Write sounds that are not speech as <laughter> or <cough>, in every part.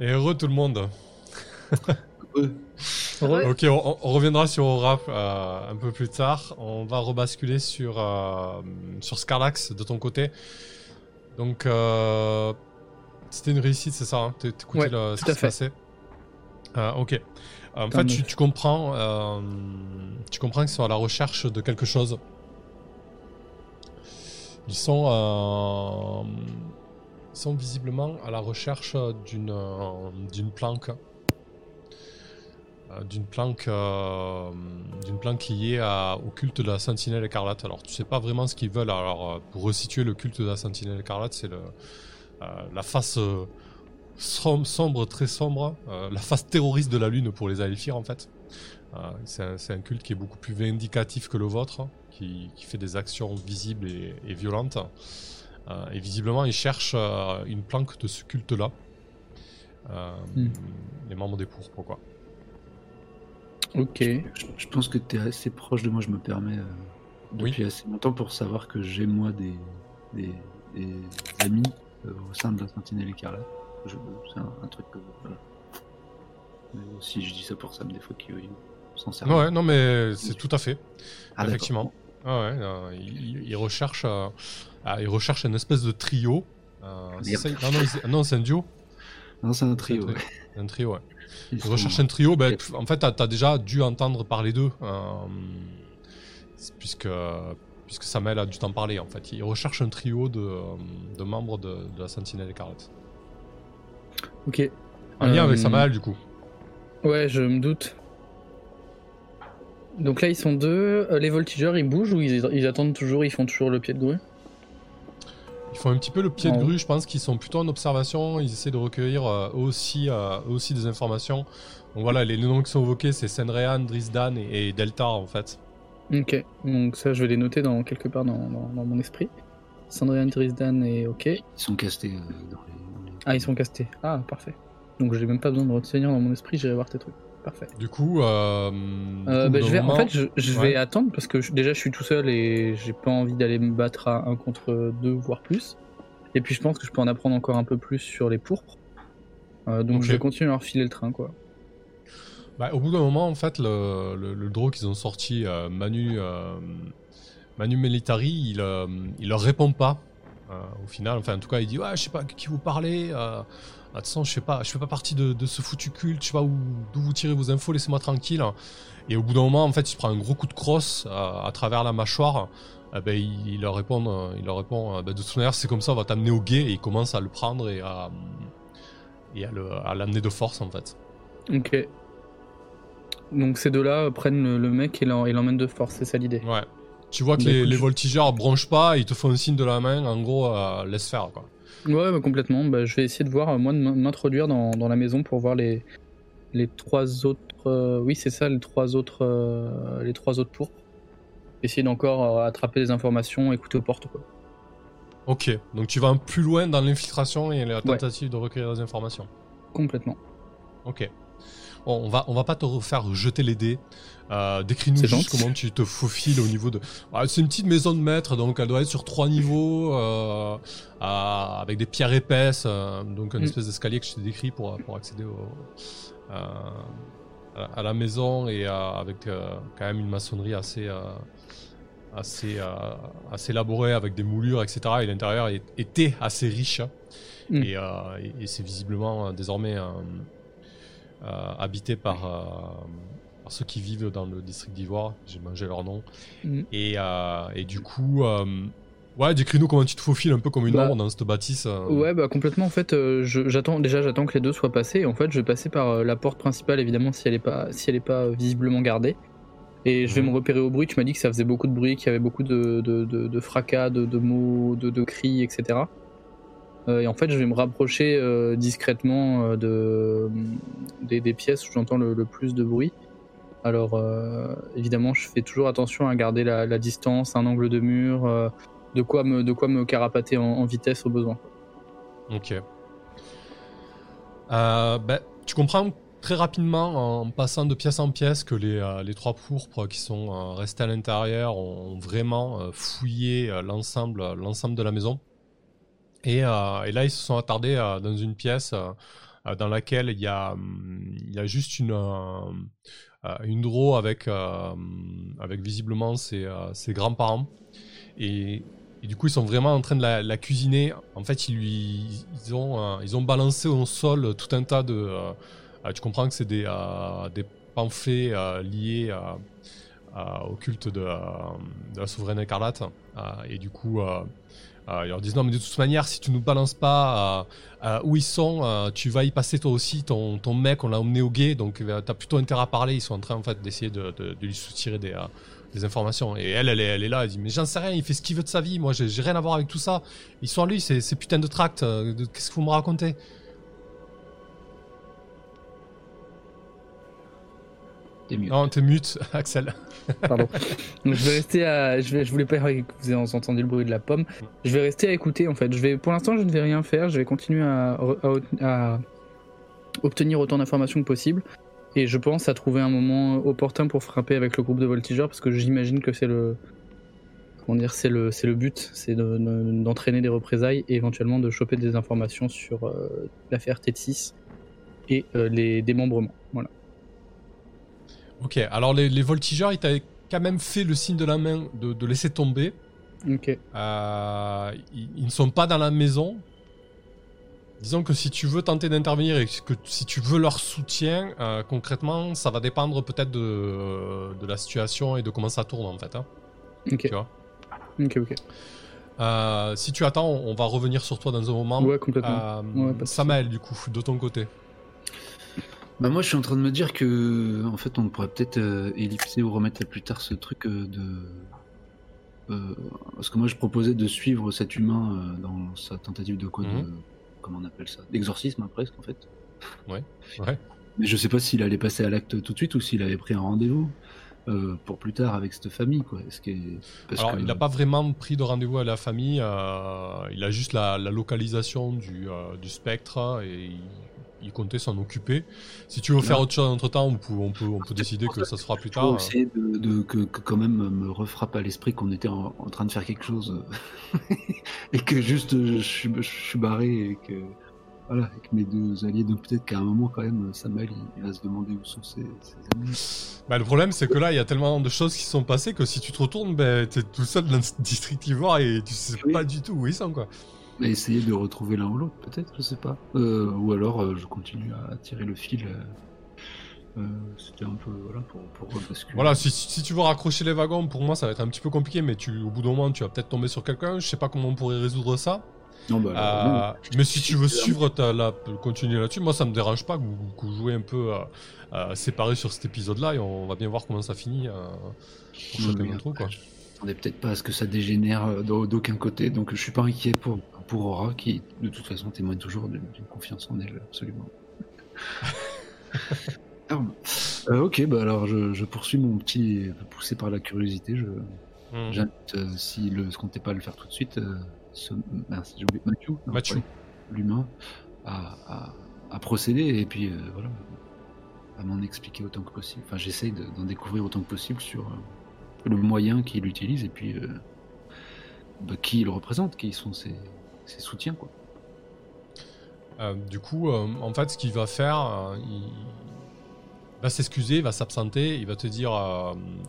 Et heureux tout le monde. <laughs> Ok, on, reviendra sur Aura euh, un peu plus tard. On va rebasculer sur, euh, sur Scarlax de ton côté. Donc, euh, c'était une réussite, c'est ça hein T'écoutais ce qui se passait Ok. En fait, tu, comprends, tu comprends qu'ils sont à la recherche de quelque chose. Ils sont, sont visiblement à la recherche d'une d'une planque euh, d'une planque, euh, d'une planque liée au culte de la Sentinelle écarlate. Alors tu sais pas vraiment ce qu'ils veulent. Alors euh, pour resituer le culte de la Sentinelle écarlate, c'est la face sombre, très sombre, la face terroriste de la Lune pour les Aelfir en fait. c'est un, culte qui est beaucoup plus vindicatif que le vôtre, qui, fait des actions visibles et, violentes. Et visiblement, ils cherchent une planque de ce culte-là. Hmm. Les membres des pourpres, quoi. Ok. Je, pense que tu es assez proche de moi, je me permets, euh, depuis assez longtemps pour savoir que j'ai moi des, des, amis euh, au sein de la Sentinelle Écarlate. C'est un, truc que. Mais aussi, je dis ça pour ça, mais des fois qu'ils s'en servent. Ouais, non, mais c'est tout à fait. Ah, Effectivement. Ah ouais, euh, ils, recherchent, ah, ils recherchent une espèce de trio. Ça, non, non c'est un duo. Non, c'est un trio. Un trio, ouais. Ils recherchent un trio, ben, en fait, tu as, déjà dû entendre parler d'eux, euh, puisque, puisque Samuel a dû t'en parler, en fait. Ils recherchent un trio de, de membres de, la Sentinelle Écarlate. Ok. En lien avec euh, Samuel, du coup. Ouais, je me doute. Donc là, ils sont deux. Euh, les voltigeurs, ils bougent ou ils, ils attendent toujours, ils font toujours le pied de grue ils font un petit peu le pied de grue, je pense qu'ils sont plutôt en observation, ils essaient de recueillir euh, aussi, euh, aussi des informations. Donc voilà, les noms qui sont évoqués, c'est Senrean, Drisdan et, Delta en fait. Ok, donc ça je vais les noter dans, quelque part dans, mon esprit. Senrean, Drisdan et ok. Ils sont castés euh, dans, les, Ah, ils sont castés. Ah, parfait. Donc j'ai même pas besoin de retenir dans mon esprit, j'irai voir tes trucs. Parfait. Du coup, euh, bah, je vais, en fait, je, vais attendre parce que déjà je suis tout seul et j'ai pas envie d'aller me battre à un contre deux, voire plus. Et puis je pense que je peux en apprendre encore un peu plus sur les pourpres. Euh, donc je vais continuer à leur filer le train, quoi. Bah, au bout d'un moment, en fait, le, le, draw qu'ils ont sorti, euh, Manu, Manu Militari, il, il leur répond pas. Au final, enfin, en tout cas, il dit Ouais, je sais pas qui vous parlez. De toute façon, je fais pas, je fais pas partie de, ce foutu culte, je sais pas d'où vous tirez vos infos, laissez-moi tranquille. Et au bout d'un moment, en fait, il se prend un gros coup de crosse euh, à, travers la mâchoire. Eh ben, il, leur répond, il leur répond euh, ben, de toute manière, c'est comme ça, on va t'amener au guet. Et il commence à le prendre et à, et à l'amener de force, en fait. Ok. Donc ces deux-là prennent le, mec et l'emmènent de force, c'est ça l'idée Ouais. Tu vois que les, les, voltigeurs branchent pas, ils te font un signe de la main, en gros, euh, laisse faire, quoi. Ouais, bah, complètement. Bah, je vais essayer de voir, moi, de m'introduire dans, la maison pour voir les, les trois autres. Euh, oui, c'est ça, les trois autres, euh, les trois autres pourpres. Essayer d'encore euh, attraper des informations, écouter aux portes. Quoi. Ok, donc tu vas plus loin dans l'infiltration et la tentative de recueillir des informations. Complètement. Ok. On va, on va pas te refaire jeter les dés. Euh, Décris-nous juste comment tu te faufiles au niveau de. Ah, c'est une petite maison de maître, donc elle doit être sur trois niveaux, euh, avec des pierres épaisses, euh, donc une mm. espèce d'escalier que je t'ai décrit pour, pour accéder au, à la maison et avec quand même une maçonnerie assez. assez, assez élaborée avec des moulures, etc. Et l'intérieur était assez riche. Mm. Et, et c'est visiblement désormais habité par, ceux qui vivent dans le district d'Ivoire. J'ai mangé leur nom. Mm. Et, euh, et, du coup, euh, ouais, décris-nous comment tu te faufiles un peu comme une bah, ombre dans cette bâtisse. Euh. Ouais, bah complètement. En fait, j'attends déjà, j'attends que les deux soient passés. En fait, je vais passer par la porte principale, évidemment, si elle est pas, si elle est pas visiblement gardée. Et je vais mhm. me repérer au bruit. Tu m'as dit que ça faisait beaucoup de bruit, qu'il y avait beaucoup de, de, de, fracas, de, mots, de, cris, etc. et en fait, je vais me rapprocher discrètement de, des, pièces où j'entends le, plus de bruit. Alors euh, évidemment, je fais toujours attention à garder la, distance, un angle de mur, euh, de quoi me, de quoi me carapater en, vitesse au besoin. Ok. Euh, ben, tu comprends très rapidement en passant de pièce en pièce que les, les trois pourpres qui sont restés à l'intérieur ont vraiment fouillé l'ensemble, l'ensemble de la maison. Et, et, là, ils se sont attardés dans une pièce euh, dans laquelle il y a, hum, juste une, euh, euh, une draw avec, euh, avec visiblement ses, euh, ses grands-parents. Et, du coup, ils sont vraiment en train de la, cuisiner. En fait, ils, ont, euh, ils ont balancé au sol tout un tas de. euh, euh, tu comprends que c'est des, euh, des pamphlets euh, liés euh, euh, au culte de, euh, la souveraine écarlate. Euh, et du coup, euh, euh, ils leur disent non, mais de toute manière, si tu nous balances pas euh, euh, où ils sont, euh, tu vas y passer toi aussi. Ton, mec, on l'a emmené au guet, donc euh, t'as plutôt intérêt à parler. Ils sont en train en fait d'essayer de, lui soutirer des, euh, informations. Et elle, elle est, elle est là, elle dit mais j'en sais rien, il fait ce qu'il veut de sa vie. Moi, j'ai rien à voir avec tout ça. Ils sont à lui, c'est ces putains de euh, de- Qu'est-ce que vous me racontez? T'es mieux. Non, t'es mute, <laughs> Axel. Pardon. Donc je vais rester à. Je, vais... je voulais pas que vous ayez entendu le bruit de la pomme. Je vais rester à écouter en fait. Je vais... Pour l'instant, je ne vais rien faire. Je vais continuer à, à- à obtenir autant d'informations que possible. Et je pense à trouver un moment opportun pour frapper avec le groupe de voltigeurs parce que j'imagine que c'est le. Comment dire C'est le, c'est le but. C'est de- de- d'entraîner des représailles et éventuellement de choper des informations sur euh, l'affaire T6 et euh, les démembrements. Voilà. Ok, alors les, les voltigeurs, ils t'avaient quand même fait le signe de la main de, de laisser tomber. Ok. Euh, ils, ils ne sont pas dans la maison. Disons que si tu veux tenter d'intervenir et que si tu veux leur soutien, euh, concrètement, ça va dépendre peut-être de, de la situation et de comment ça tourne en fait. hein, Ok. tu vois? Ok. Ok. Euh, si tu attends, on va revenir sur toi dans un moment. Ouais, complètement. Euh, Ouais. Samael, du coup, de ton côté. Bah moi je suis en train de me dire que en fait on pourrait peut-être euh, ellipser ou remettre à plus tard ce truc euh, de euh, parce que moi je proposais de suivre cet humain euh, dans sa tentative de quoi de Mhm. comment on appelle ça? D'exorcisme hein, presque en fait <laughs> Ouais. mais je sais pas s'il allait passer à l'acte tout de suite ou s'il avait pris un rendez-vous euh, pour plus tard avec cette famille quoi est-ce que parce Alors, que- il n'a pas vraiment pris de rendez-vous à la famille. euh, il a juste la, la localisation du, euh, du spectre et il, il comptait s'en occuper. Si tu veux faire autre chose entre temps, on peut, on peut, on peut décider que ça se fera plus tard. essayer de, de- que, que quand même me refrappe à l'esprit qu'on était en, en train de faire quelque chose euh, <laughs> et que juste euh, je suis, je suis barré et que voilà avec mes deux alliés donc peut-être qu'à un moment quand même Samuel il, va se demander où sont ses, ses amis Bah, le problème, c'est que là, il y a tellement de choses qui sont passées que si tu te retournes, ben, t'es tout seul dans ce district ivoire et tu sais Oui. pas du tout où ils sont, quoi. Mais essayer de retrouver l'un ou l'autre peut-être je sais pas Euh, ou alors euh, je continue à tirer le fil euh, c'était un peu voilà pour. Voilà, si, si tu veux raccrocher les wagons, pour moi, ça va être un petit peu compliqué, mais tu, au bout d'un moment, tu vas peut-être tomber sur quelqu'un. Je sais pas comment on pourrait résoudre ça. non bah alors, non. Mais si tu veux suivre ta, la, continuer là-dessus, moi ça me dérange pas que vous, que vous jouez un peu séparés sur cet épisode-là et on va bien voir comment ça finit pour Oui, chacun oui, d'entre eux. Quoi. après, Je m'attendais peut-être pas à ce que ça dégénère d'au- d'aucun côté, donc je suis pas inquiet pour, pour Aura, qui de toute façon témoigne toujours d'une confiance en elle, absolument. <laughs> Ah. Euh, ok, bah alors je, je poursuis mon petit, poussé par la curiosité, je, Hmm. j'invite, euh, si le, ce comptait pas le faire tout de suite, euh, ce, oublié, Mathieu, non, Mathieu. ouais, l'humain, à, à, à procéder et puis euh, voilà, à m'en expliquer autant que possible. Enfin, j'essaye de- d'en découvrir autant que possible sur euh, le moyen qu'il utilise et puis euh, bah, qui il représente, qui sont ses, ses soutiens quoi. Euh, du coup, euh, en fait, ce qu'il va faire, euh, il va s'excuser, il va s'absenter, il va te dire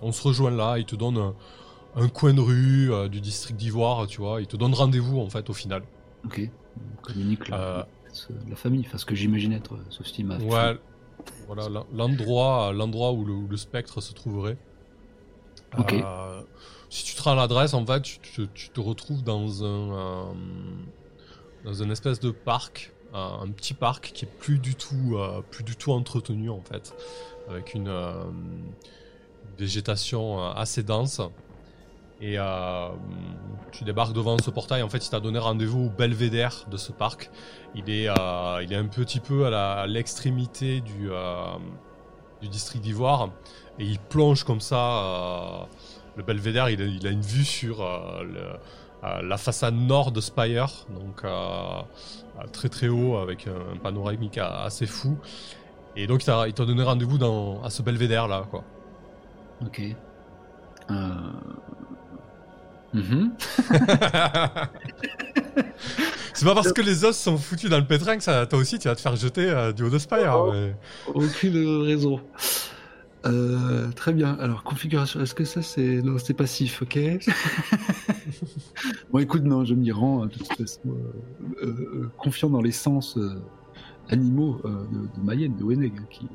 on se rejoint là, il te donne un, un coin de rue du district d'Ivoire, tu vois, il te donne rendez-vous en fait au final. Ok, on communique la, la famille, enfin ce que j'imagine être, s'il m'a Ouais, voilà l'en- l'endroit, l'endroit où le, où le spectre se trouverait. Ok. Euh, si tu te rends l'adresse, en fait, tu, te- retrouves dans un euh, dans un espèce de parc, un, un petit parc qui est plus du tout euh, plus du tout entretenu en fait, avec une euh, végétation euh, assez dense. Et euh, tu débarques devant ce portail. En fait, il t'a donné rendez-vous au belvédère de ce parc. Il est, euh, il est un petit peu à l'extrémité du, euh, du district d'Ivoire. Et il plonge comme ça. Le belvédère, il a, il a une vue sur euh, le- euh, la façade nord de Spire. Donc, euh, très très haut, avec un, un panoramique a- assez fou. Et donc, il t'a donné rendez-vous dans- à ce belvédère là, quoi. Ok. Euh... mhm. <laughs> C'est pas parce que les os sont foutus dans le pétrin que ça, toi aussi tu vas te faire jeter euh, du haut de Spire. Oh. mais- Aucune raison. Euh, très bien. Alors, configuration, est-ce que ça c'est. Non, c'est passif, ok? <laughs> Bon, écoute, non, je m'y rends, hein, de toute façon. euh, euh, euh, confiant dans les sens euh, animaux euh, de, de Mayenne, de Weneg, hein, qui,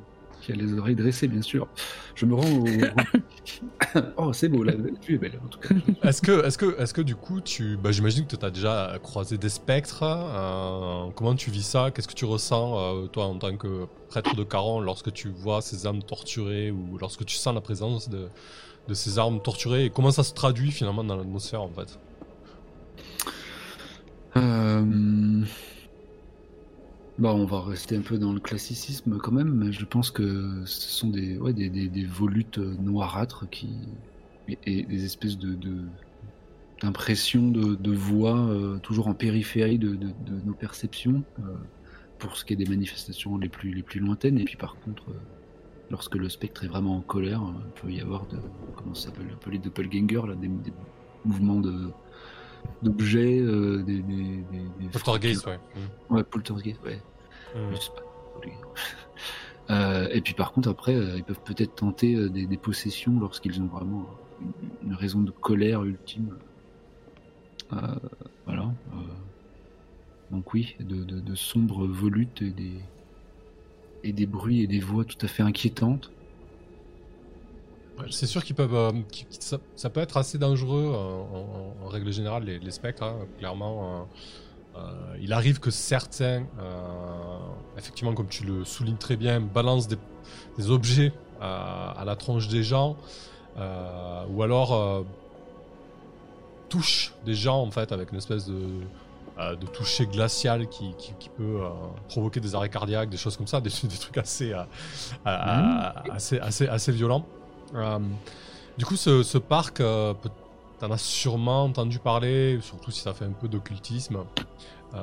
qui a les oreilles dressées, bien sûr. Je me rends au. <laughs> oh, c'est beau, la, vue est belle, en tout cas. Est-ce que, est-ce que, est-ce que du coup, tu, bah, j'imagine que tu as déjà croisé des spectres. euh, comment tu vis ça? Qu'est-ce que tu ressens, euh, toi, en tant que prêtre de Caron, lorsque tu vois ces âmes torturées ou lorsque tu sens la présence de, de ces armes torturées? Et comment ça se traduit finalement dans l'atmosphère, en fait? Euh... Bah, on va rester un peu dans le classicisme quand même, mais je pense que ce sont des, volutes noirâtres qui, et, des espèces de, d'impressions de, voix euh, toujours en périphérie de, nos perceptions euh, pour ce qui est des manifestations les plus, lointaines. Et puis par contre, euh, lorsque le spectre est vraiment en colère, euh, il peut y avoir de, comment ça s'appelle, les doppelgangers, là, des mouvements de d'objets, euh, des, des, des, Poltergeist, ouais. Ouais, poltergeist, ouais. Mm. Je sais pas. Euh, et puis par contre, après, euh, ils peuvent peut-être tenter euh, des, des possessions lorsqu'ils ont vraiment une, une raison de colère ultime. Euh, voilà. euh, donc oui, de, de- de sombres volutes et des, et des bruits et des voix tout à fait inquiétantes. C'est sûr qu'ils peuvent, euh, ça, ça peut être assez dangereux euh, en, règle générale les, les spectres. hein, clairement, euh, il arrive que certains, effectivement, comme tu le soulignes très bien, balancent des, des objets à la tronche des gens, ou alors touchent des gens en fait avec une espèce de de toucher glacial qui, qui, qui peut euh, provoquer des arrêts cardiaques, des choses comme ça, <laughs> des, des trucs assez, euh, euh, assez, assez, assez violents. Euh, du coup, ce, ce parc, euh, t'en as sûrement entendu parler, surtout si ça fait un peu d'occultisme. Euh,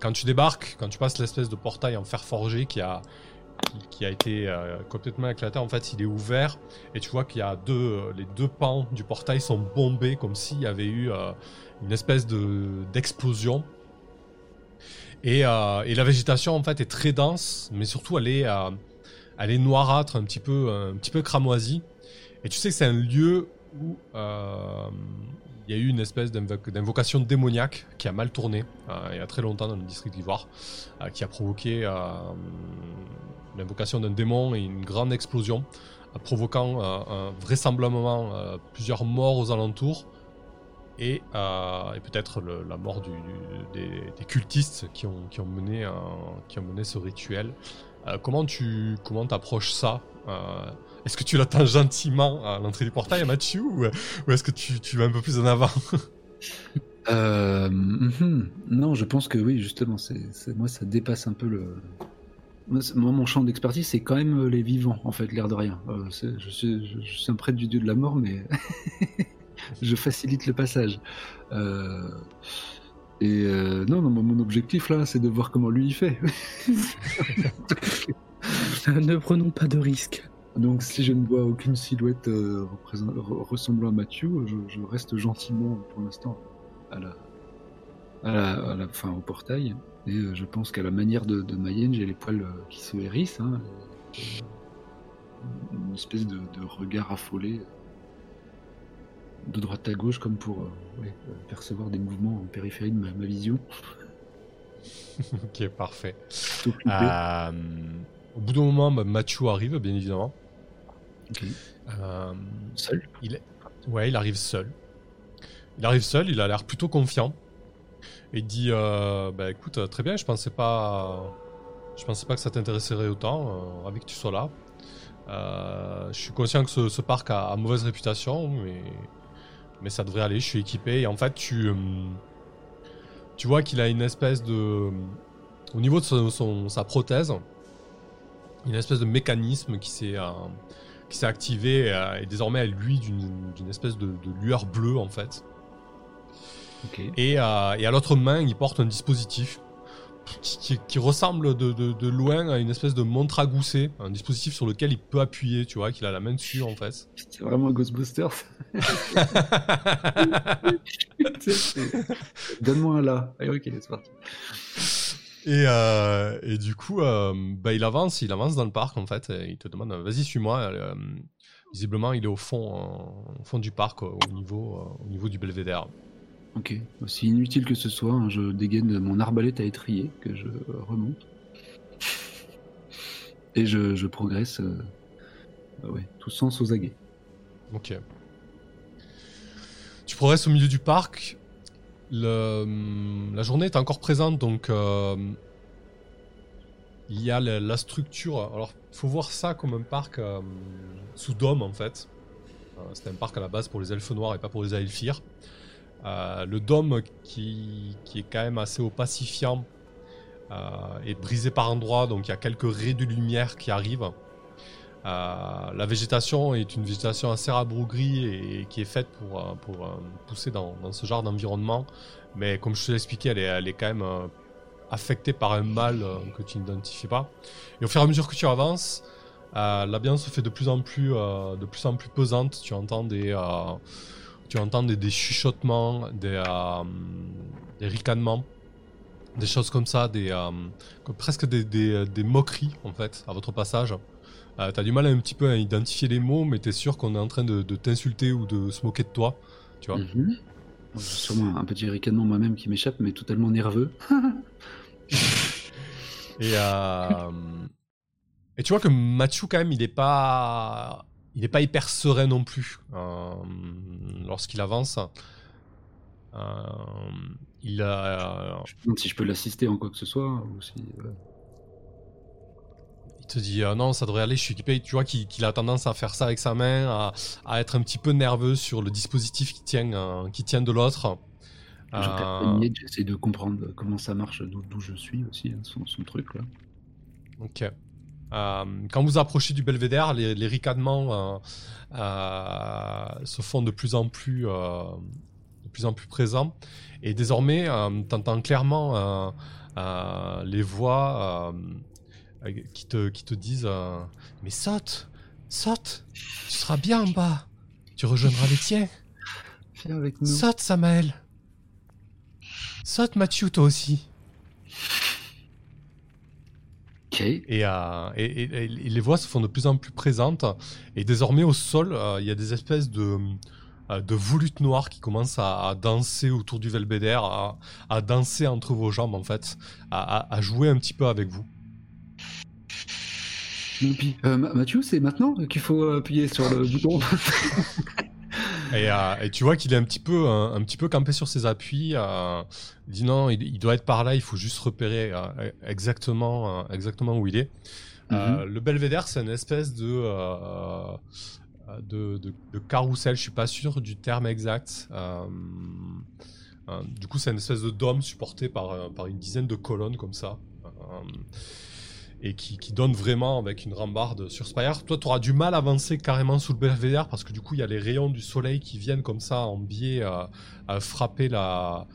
quand tu débarques, quand tu passes l'espèce de portail en fer forgé qui a, qui, a été complètement éclaté, en fait, il est ouvert et tu vois qu'il y a deux, les deux pans du portail sont bombés comme s'il y avait eu une espèce de d'explosion. Et, la végétation en fait est très dense, mais surtout elle est, elle est noirâtre, un petit peu, un petit peu cramoisie. Et tu sais que c'est un lieu où euh, il y a eu une espèce d'invo- d'invocation démoniaque qui a mal tourné euh, il y a très longtemps dans le district d'Ivoire, euh, qui a provoqué euh, l'invocation d'un démon et une grande explosion, euh, provoquant euh, un- vraisemblablement euh, plusieurs morts aux alentours et, euh, peut-être la mort des, cultistes qui ont mené ce rituel. Euh, comment tu comment approches ça Euh, Est-ce que tu l'attends gentiment à l'entrée du portail, Mathieu, ou, est-ce que tu, tu vas un peu plus en avant? <laughs> Euh, mhm. Non, je pense que oui, justement, c'est, moi ça dépasse un peu le. Moi, mon champ d'expertise, c'est quand même les vivants, en fait, l'air de rien. Je, suis, je, je suis un prêtre du dieu de la mort, mais <laughs> je facilite le passage. Euh, Et euh, non, non, mon objectif là, c'est de voir comment lui il fait. <laughs> ne prenons pas de risques. Donc, si je ne vois aucune silhouette euh, ressemblant à Mathieu, je, je reste gentiment pour l'instant à la, à la, à la- enfin, au portail. Et euh, je pense qu'à la manière de, de Mayenne, j'ai les poils qui se hérissent. hein. une espèce de, de regard affolé de droite à gauche, comme pour euh, ouais, euh, percevoir des mouvements en périphérie de ma, ma vision. <laughs> Ok, parfait. Euh, au bout d'un moment, bah, Mathieu arrive, bien évidemment. Euh, Seul Ouais, il arrive seul. Il arrive seul, il a l'air plutôt confiant. Et il dit Bah écoute, très bien, je pensais pas. Je pensais pas que ça t'intéresserait autant. ravi que tu sois là. Je suis conscient que ce, ce parc a, a mauvaise réputation, mais, mais ça devrait aller, je suis équipé. Et en fait, tu, euh, tu vois qu'il a une espèce de. Au niveau de son- son- sa prothèse, une espèce de mécanisme qui s'est. euh, qui s'est activé euh, et désormais elle luit d'une d'une espèce de, de lueur bleue en fait. Et, euh, et à l'autre main, il porte un dispositif. Qui, qui- qui ressemble de, de- de loin à une espèce de montre à gousset, un dispositif sur lequel il peut appuyer, tu vois, qu'il a la main dessus en fait. C'est vraiment un Ghostbusters. <laughs> Donne-moi un là. Allez, ok, c'est parti. Et, euh, et du coup, euh, bah, il avance, il avance dans le parc en fait. Et il te demande, vas-y, suis-moi. Euh, visiblement, il est au fond, au fond du parc, au niveau, au niveau du belvédère. Ok, aussi inutile que ce soit, hein, je dégaine mon arbalète à étrier que je remonte. Et je, progresse, euh, ouais, tout sens aux aguets. Ok. Tu progresses au milieu du parc. Le, la journée est encore présente, donc euh, il y a la, structure. Alors, faut voir ça comme un parc euh, sous dôme en fait. Euh, C'était un parc à la base pour les elfes noirs et pas pour les elfires. Euh, le dôme qui, qui est quand même assez opacifiant euh, est brisé par endroits, donc il y a quelques raies de lumière qui arrivent. Euh, la végétation est une végétation assez rabougrie et qui est faite pour, euh, pour pousser dans, ce genre d'environnement. Mais comme je te l'ai expliqué, elle est, elle est quand même affectée par un mal que tu n'identifies pas. Et au fur et à mesure que tu avances, l'ambiance se fait de plus en plus, de plus en plus pesante. Tu entends des, tu entends des, des chuchotements, des, euh, des ricanements, des choses comme ça, des, euh, presque des, des, moqueries en fait à votre passage. Euh, T'as du mal un petit peu à identifier les mots, mais t'es sûr qu'on est en train de, de t'insulter ou de se moquer de toi. Tu vois Mhm. J'ai sûrement un petit ricanement moi-même qui m'échappe, mais totalement nerveux. <laughs> Et, euh, et tu vois que Mathieu, quand même, il est pas, il est pas hyper serein non plus euh, lorsqu'il avance. Euh, il a, Je me demande si je peux l'assister en quoi que ce soit, ou si... il te dit euh, non, ça devrait aller, je suis équipé. Tu vois qu'il a tendance à faire ça avec sa main, à, à être un petit peu nerveux sur le dispositif qui tient, euh, qui tient de l'autre. Euh, j'essaie de comprendre comment ça marche, d'où je suis aussi, hein, son, son truc là. Ok. Euh, quand vous approchez du belvédère, les, les ricanements euh, euh, se font de plus en plus, de plus en plus présents. Et désormais, euh, t'entends clairement les voix qui, te, qui te disent Mais saute Saute Tu seras bien en bas Tu rejoindras les tiens Viens avec nous. Saute, Samael Saute, Mathieu, toi aussi Et, euh, et- et- et les voix se font de plus en plus présentes. Et désormais, au sol, euh, il y a des espèces de, euh, de volutes noires qui commencent à, à danser autour du belvédère, à, à danser entre vos jambes, en fait, à, à- à jouer un petit peu avec vous. Euh, Mathieu, c'est maintenant qu'il faut appuyer sur le bouton. <laughs> Et, euh, et tu vois qu'il est un petit peu, un, un petit peu campé sur ses appuis. euh, il dit non, il, il doit être par là, il faut juste repérer euh, exactement, euh, exactement où il est. Euh, le belvédère, c'est une espèce de, de, de, de carrousel, je suis pas sûr du terme exact. Du coup, c'est une espèce de dôme supporté par, par une dizaine de colonnes comme ça. Et qui, qui donne vraiment avec une rambarde sur Spire. Toi, tu auras du mal à avancer carrément sous le belvédère parce que du coup, il y a les rayons du soleil qui viennent comme ça en biais euh, à frapper la,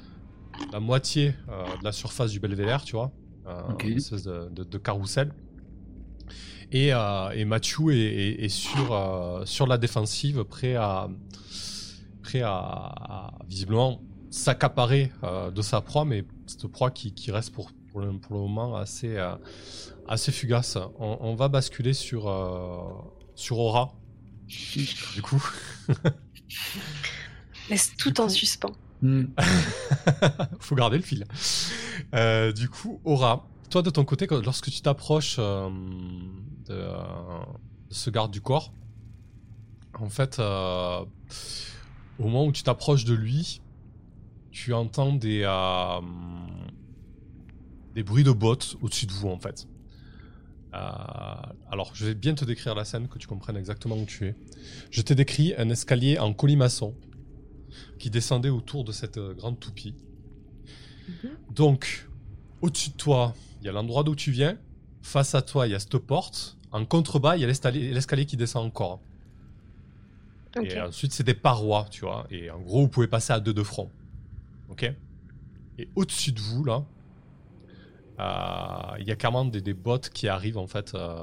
la moitié euh, de la surface du belvédère, tu vois. Euh. Une espèce de, de- de carrousel. Et, et Mathieu est, est- est sur, sur la défensive, prêt à, prêt à, à visiblement s'accaparer de sa proie, mais cette proie qui, qui reste pour, pour, le, pour le moment assez, euh, assez fugace. On, on va basculer sur, euh, sur Aura, du coup. <laughs> Laisse tout en suspens. Hmm. <laughs> Faut garder le fil. Euh, du coup, Aura, toi de ton côté, quand- lorsque tu t'approches euh, de, euh, de ce garde du corps, en fait, euh, au moment où tu t'approches de lui, tu entends des, euh, des bruits de bottes au-dessus de vous, en fait. Euh, alors, je vais bien te décrire la scène, que tu comprennes exactement où tu es. Je t'ai décrit un escalier en colimaçon qui descendait autour de cette euh, grande toupie. Donc, au-dessus de toi, il y a l'endroit d'où tu viens. Face à toi, il y a cette porte. En contrebas, il y a l'escalier l'escalier qui descend encore. Et ensuite, c'est des parois, tu vois. Et en gros, vous pouvez passer à deux de front. Ok? Et au-dessus de vous, là, il y a carrément des, des bots qui arrivent en fait, euh,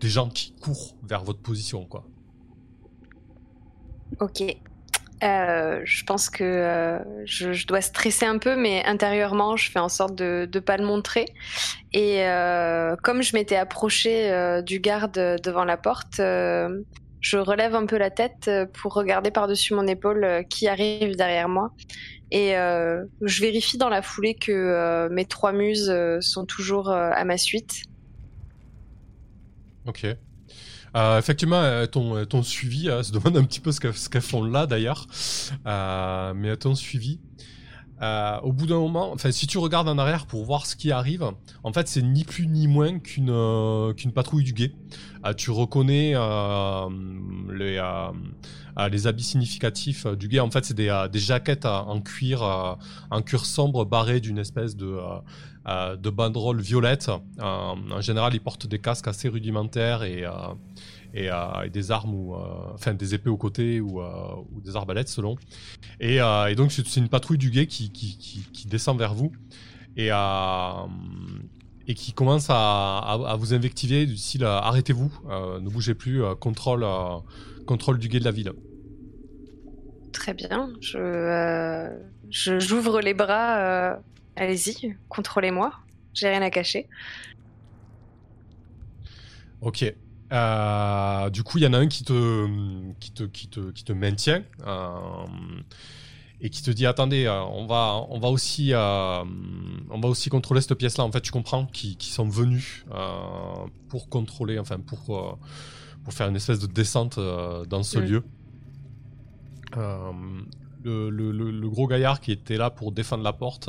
des gens qui courent vers votre position quoi. Ok. Euh, je pense que euh, je, dois stresser un peu, mais intérieurement, je fais en sorte de ne pas le montrer. Et euh, comme je m'étais approchée euh, du garde devant la porte, euh, je relève un peu la tête euh, pour regarder par-dessus mon épaule euh, qui arrive derrière moi. Et euh, je vérifie dans la foulée que mes trois muses sont toujours à ma suite. Ok. Effectivement, elles t'ont suivi. se demande un petit peu ce qu'elles font là d'ailleurs. Mais elles t'ont suivi. Euh, au bout d'un moment, enfin, si tu regardes en arrière pour voir ce qui arrive, en fait, c'est ni plus ni moins qu'une euh, qu'une patrouille du guet. Euh, tu reconnais les, habits significatifs du guet. En fait, c'est des, des jaquettes en cuir, en cuir sombre barré d'une espèce de de banderole violette. En général, ils portent des casques assez rudimentaires et, et, euh, et des armes ou euh, enfin des épées aux côtés ou, euh, ou des arbalètes selon. Et, et donc c'est une patrouille du guet qui, qui, qui, qui descend vers vous et, et qui commence à, à, à vous invectiver du style arrêtez-vous, ne bougez plus, contrôle, contrôle du guet de la ville. Très bien. Je, je- j'ouvre les bras. euh, allez-y, contrôlez-moi. J'ai rien à cacher. Ok. Euh, du coup, il y en a un qui te, qui te, qui te, qui te maintient euh, et qui te dit attendez, euh, on va, on va aussi, on va aussi contrôler cette pièce-là. En fait, tu comprends qu'ils sont venus pour contrôler, enfin pour, pour faire une espèce de descente dans ce Mm. lieu. Le, le- le- le gros gaillard qui était là pour défendre la porte,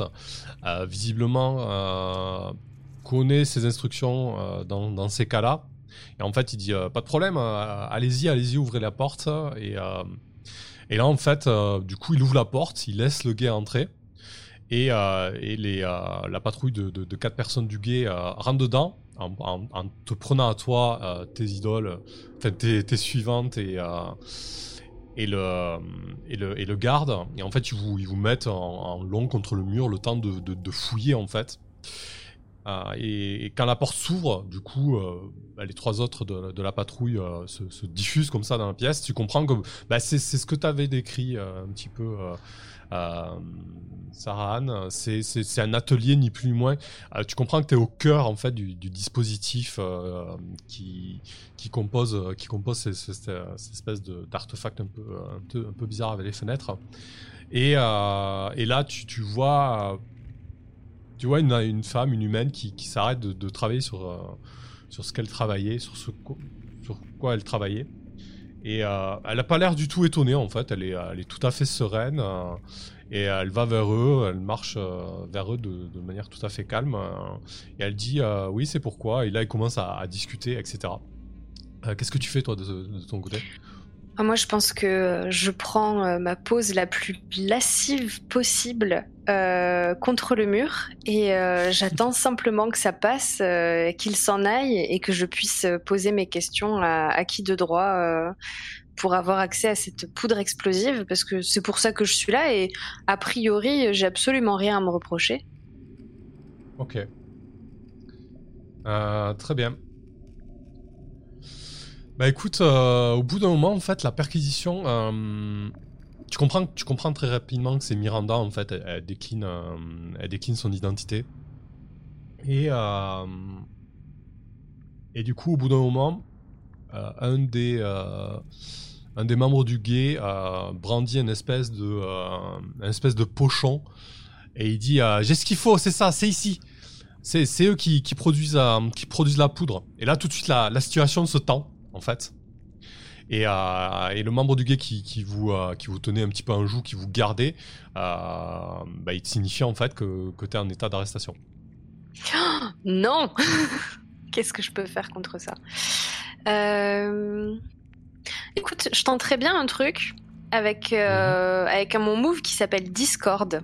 visiblement connaît ses instructions dans, dans ces cas-là. Et en fait, il dit euh, pas de problème, euh, allez-y, allez-y, ouvrez la porte. Et, euh, là, en fait, du coup, il ouvre la porte, il laisse le guet entrer. Et, les, la patrouille de, de, de quatre personnes du guet rentre dedans en, te prenant à toi tes idoles, tes, tes suivantes et, le, et, le, et le garde. Et en fait, ils vous, ils vous mettent en, long contre le mur le temps de fouiller en fait. Euh, et, quand la porte s'ouvre, du coup, euh, bah, les trois autres de, la patrouille euh, se, se diffusent comme ça dans la pièce. Tu comprends que bah, c'est ce que tu avais décrit un petit peu, euh, Sarah Anne. C'est un atelier, ni plus ni moins. Tu comprends que tu es au cœur en fait, du, dispositif qui, compose, qui compose cette, espèce d'artefact un peu, bizarre avec les fenêtres. Et, là, tu vois. Tu vois une, femme, une humaine qui, qui s'arrête de, travailler sur, euh, sur ce qu'elle travaillait, sur, ce, sur quoi elle travaillait. Et euh, elle n'a pas l'air du tout étonnée en fait, elle est, elle est tout à fait sereine. euh, et elle va vers eux, elle marche vers eux de, de manière tout à fait calme. et elle dit oui, c'est pourquoi. Et là, ils commencent à, discuter, etc. Qu'est-ce que tu fais toi de, ton côté? Moi, je pense que je prends euh, ma pose la plus lascive possible euh, contre le mur et euh, <laughs> j'attends simplement que ça passe, euh, qu'il s'en aille et que je puisse euh, poser mes questions à, à qui de droit euh, pour avoir accès à cette poudre explosive parce que c'est pour ça que je suis là et a priori, j'ai absolument rien à me reprocher. Ok. Euh, très bien. Bah écoute, euh, au bout d'un moment, en fait, la perquisition, euh, tu comprends, tu comprends très rapidement que c'est Miranda, en fait, elle, décline, euh, elle décline son identité. Et, et du coup, au bout d'un moment, un des, un des membres du guet brandit une espèce de, une espèce de pochon et il dit j'ai ce qu'il faut, c'est ça, c'est ici. C'est eux qui, qui produisent, qui produisent la poudre. Et là, tout de suite, la, la situation se tend, en fait. Et, euh, et le membre du guet qui, qui, vous, euh, qui vous tenait un petit peu en joue, qui vous gardait, euh, bah, il signifie en fait que, que tu es en état d'arrestation. <gasps> Non <laughs> Qu'est-ce que je peux faire contre ça? Écoute, je tenterais bien un truc avec, avec un mon move qui s'appelle Discord.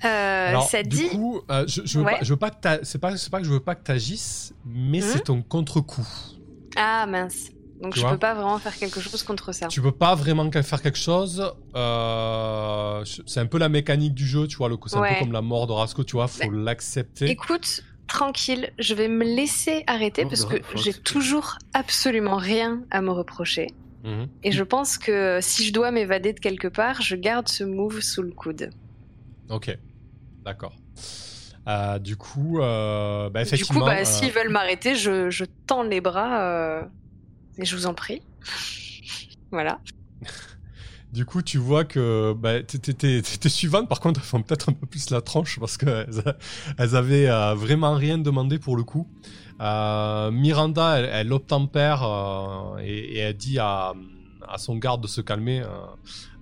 Alors, ça du dit. coup, je, je veux Ouais. pas, je veux pas c'est pas, que je veux pas que tu agisses, mais Mhm. c'est ton contre-coup. Ah mince. Donc Tu je peux pas vraiment faire quelque chose contre ça. Tu peux pas vraiment faire quelque chose. euh, c'est un peu la mécanique du jeu, tu vois. C'est un peu comme la mort de Rasco, tu vois. Faut l'accepter. Écoute, tranquille, je vais me laisser arrêter Oh, parce bah, que j'ai toujours absolument rien à me reprocher. Mhm. Et je pense que si je dois m'évader de quelque part, je garde ce move sous le coude. Ok, d'accord. Euh, du coup, euh, bah, Du coup, bah, euh, s'ils veulent m'arrêter, je, je tends les bras et je vous en prie. <laughs> voilà. <laughs> Du coup, tu vois que bah, tes- tes- tes tes suivantes, par contre, elles font peut-être un peu plus la tranche parce qu'elles elles avaient vraiment rien demandé pour le coup. Miranda, elle, elle obtempère et, et elle dit à, à son garde de se calmer.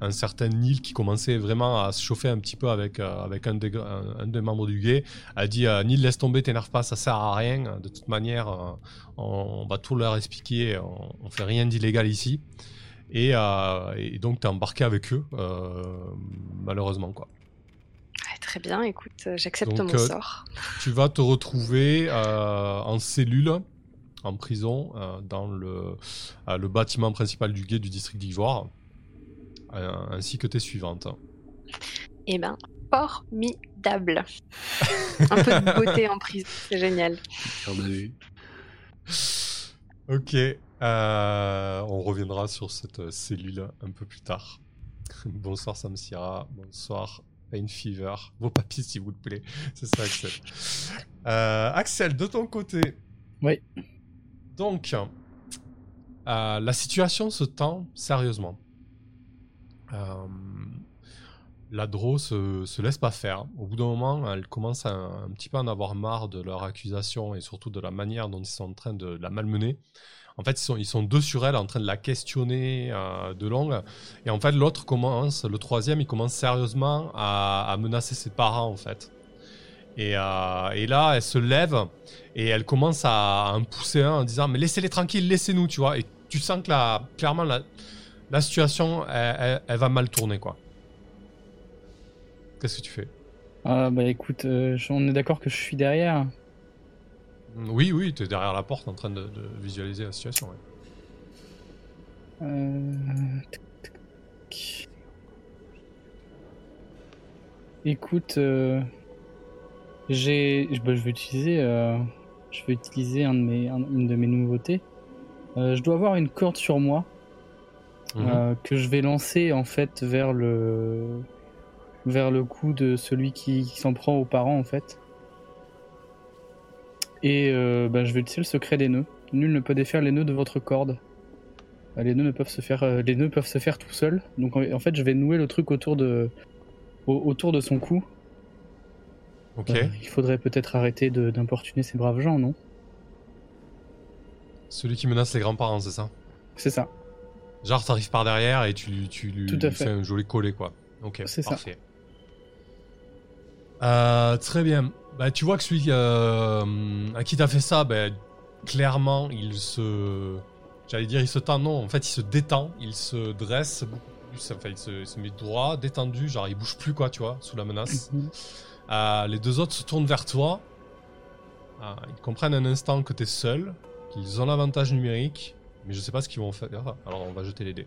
un certain Neil qui commençait vraiment à se chauffer un petit peu avec, euh, avec un, des, un, un des membres du guet. Elle dit euh, Neil, laisse tomber, t'énerve pas, ça sert à rien. De toute manière, euh, on, on va tout leur expliquer. On, on fait rien d'illégal ici. Et, et donc, t'es embarqué avec eux, malheureusement, quoi. Très bien, écoute, j'accepte mon euh, sort. Tu vas te retrouver euh, en cellule, en prison, euh, dans le, euh, le bâtiment principal du guet du district d'Ivoire, euh, ainsi que tes suivantes. Eh ben, formidable. Un peu de beauté en prison, <laughs> c'est génial. Garde à vue. Ok, euh, on reviendra sur cette cellule un peu plus tard. <laughs> Bonsoir Samsira, bonsoir Pain Fever, vos papiers s'il vous plaît, c'est ça Axel. Euh, Axel, de ton côté. Oui. Donc, euh, la situation se tend sérieusement. Euh, la Dro se, se laisse pas faire. Au bout d'un moment, elle commence un petit peu à en avoir marre de leur accusation et surtout de la manière dont ils sont en train de la malmener. En fait, ils sont, deux sur elle en train de la questionner euh, de longue. Et en fait, l'autre commence, le troisième, il commence sérieusement à menacer ses parents, en fait. Et, euh, et là, elle se lève et elle commence à, en pousser un en disant Mais laissez-les tranquilles, laissez-nous, tu vois. Et tu sens que là, clairement, la, la situation, elle, elle- elle va mal tourner, quoi. Qu'est-ce que tu fais? Ah bah écoute, euh, on est d'accord que je suis derrière. Oui, oui, tu es derrière la porte en train de, de visualiser la situation. ouais. Euh. Écoute, euh, j'ai, je- vais utiliser, euh, je vais utiliser un de mes, un- une de mes nouveautés. Euh, je dois avoir une corde sur moi Mhm. euh, que je vais lancer en fait vers le, vers le cou de celui qui, qui s'en prend aux parents en fait. Et bah, je vais utiliser le secret des nœuds. Nul ne peut défaire les nœuds de votre corde. Les nœuds ne peuvent se faire, les nœuds peuvent se faire tout seuls. Donc en, fait, je vais nouer le truc autour de, au- autour de son cou. Euh, il faudrait peut-être arrêter de- d'importuner ces braves gens, non? Celui qui menace les grands-parents, c'est ça? C'est ça. Genre, t'arrives par derrière et tu, lui- tu lui Tout à fait. fais un joli collet, quoi. Ok, C'est ça. parfait. Euh, très bien. Bah, tu vois que celui euh, à qui t'as fait ça, ben, clairement, il se. J'allais dire, il se tend. Non, en fait, il se détend. Il se dresse beaucoup plus. Enfin, il se, il se met droit, détendu. Genre, il bouge plus, quoi, tu vois, sous la menace. Euh, les deux autres se tournent vers toi. Euh, ils comprennent un instant que t'es seul, qu'ils ont l'avantage numérique, mais je sais pas ce qu'ils vont faire. Alors on va jeter les dés.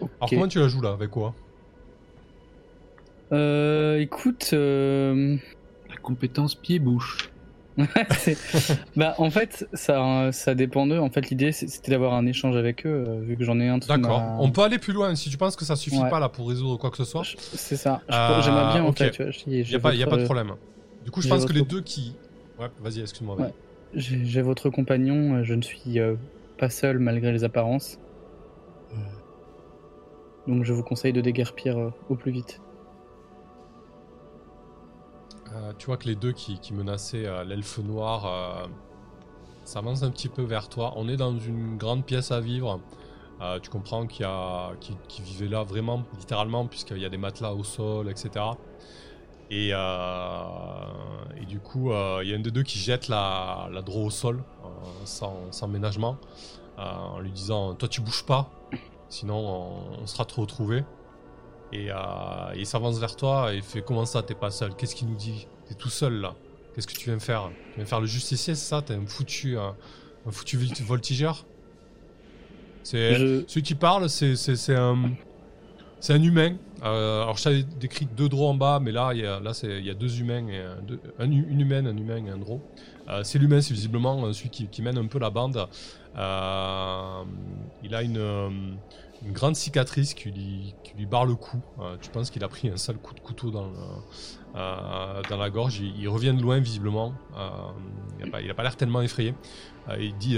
Alors comment tu la joues là? Avec quoi? Euh, écoute, euh, La compétence pied-bouche. <laughs> bah en fait, ça, ça dépend d'eux. En fait, l'idée c'était d'avoir un échange avec eux, euh, vu que j'en ai un. D'accord. ma- On peut aller plus loin si tu penses que ça suffit Ouais. pas là pour résoudre quoi que ce soit. C'est ça. Euh, J'aimerais bien en fait. Il y j'ai a pas, y a votre- pas de problème. Du coup, je pense que les votre- deux qui. Ouais, vas-y, excuse-moi. Ouais. J'ai votre compagnon. euh, Je ne suis euh, pas seul malgré les apparences. Donc je vous conseille de déguerpir euh, au plus vite. Euh, tu vois que les deux qui, menaçaient euh, l'elfe noir euh, s'avancent un petit peu vers toi. On est dans une grande pièce à vivre. Tu comprends qu'il y a qui, qui là vraiment littéralement puisqu'il y a des matelas au sol, etc. Et, du coup, il y a un des deux qui jette la, la draw au sol sans, ménagement en lui disant Toi, tu bouges pas, sinon on, on sera te retrouver. Et euh, il s'avance vers toi et il fait Comment ça, t'es pas seul? Qu'est-ce qu'il nous dit? T'es tout seul là. Qu'est-ce que tu viens faire? Tu viens faire le justicier, c'est ça? T'es un foutu, un, Un foutu vol- voltigeur? C'est Je- celui qui parle, c'est un c'est un humain. Euh, alors je t'avais décrit deux drôles en bas, mais là il y a deux humains et une humaine, un humain et un drôle. Euh, c'est l'humain, c'est visiblement euh, celui qui, mène un peu la bande. Il a une, grande cicatrice qui lui, barre le cou. Tu penses qu'il a pris un sale coup de couteau dans, la gorge. Il, revient de loin visiblement. Il n'a pas, l'air tellement effrayé. Il dit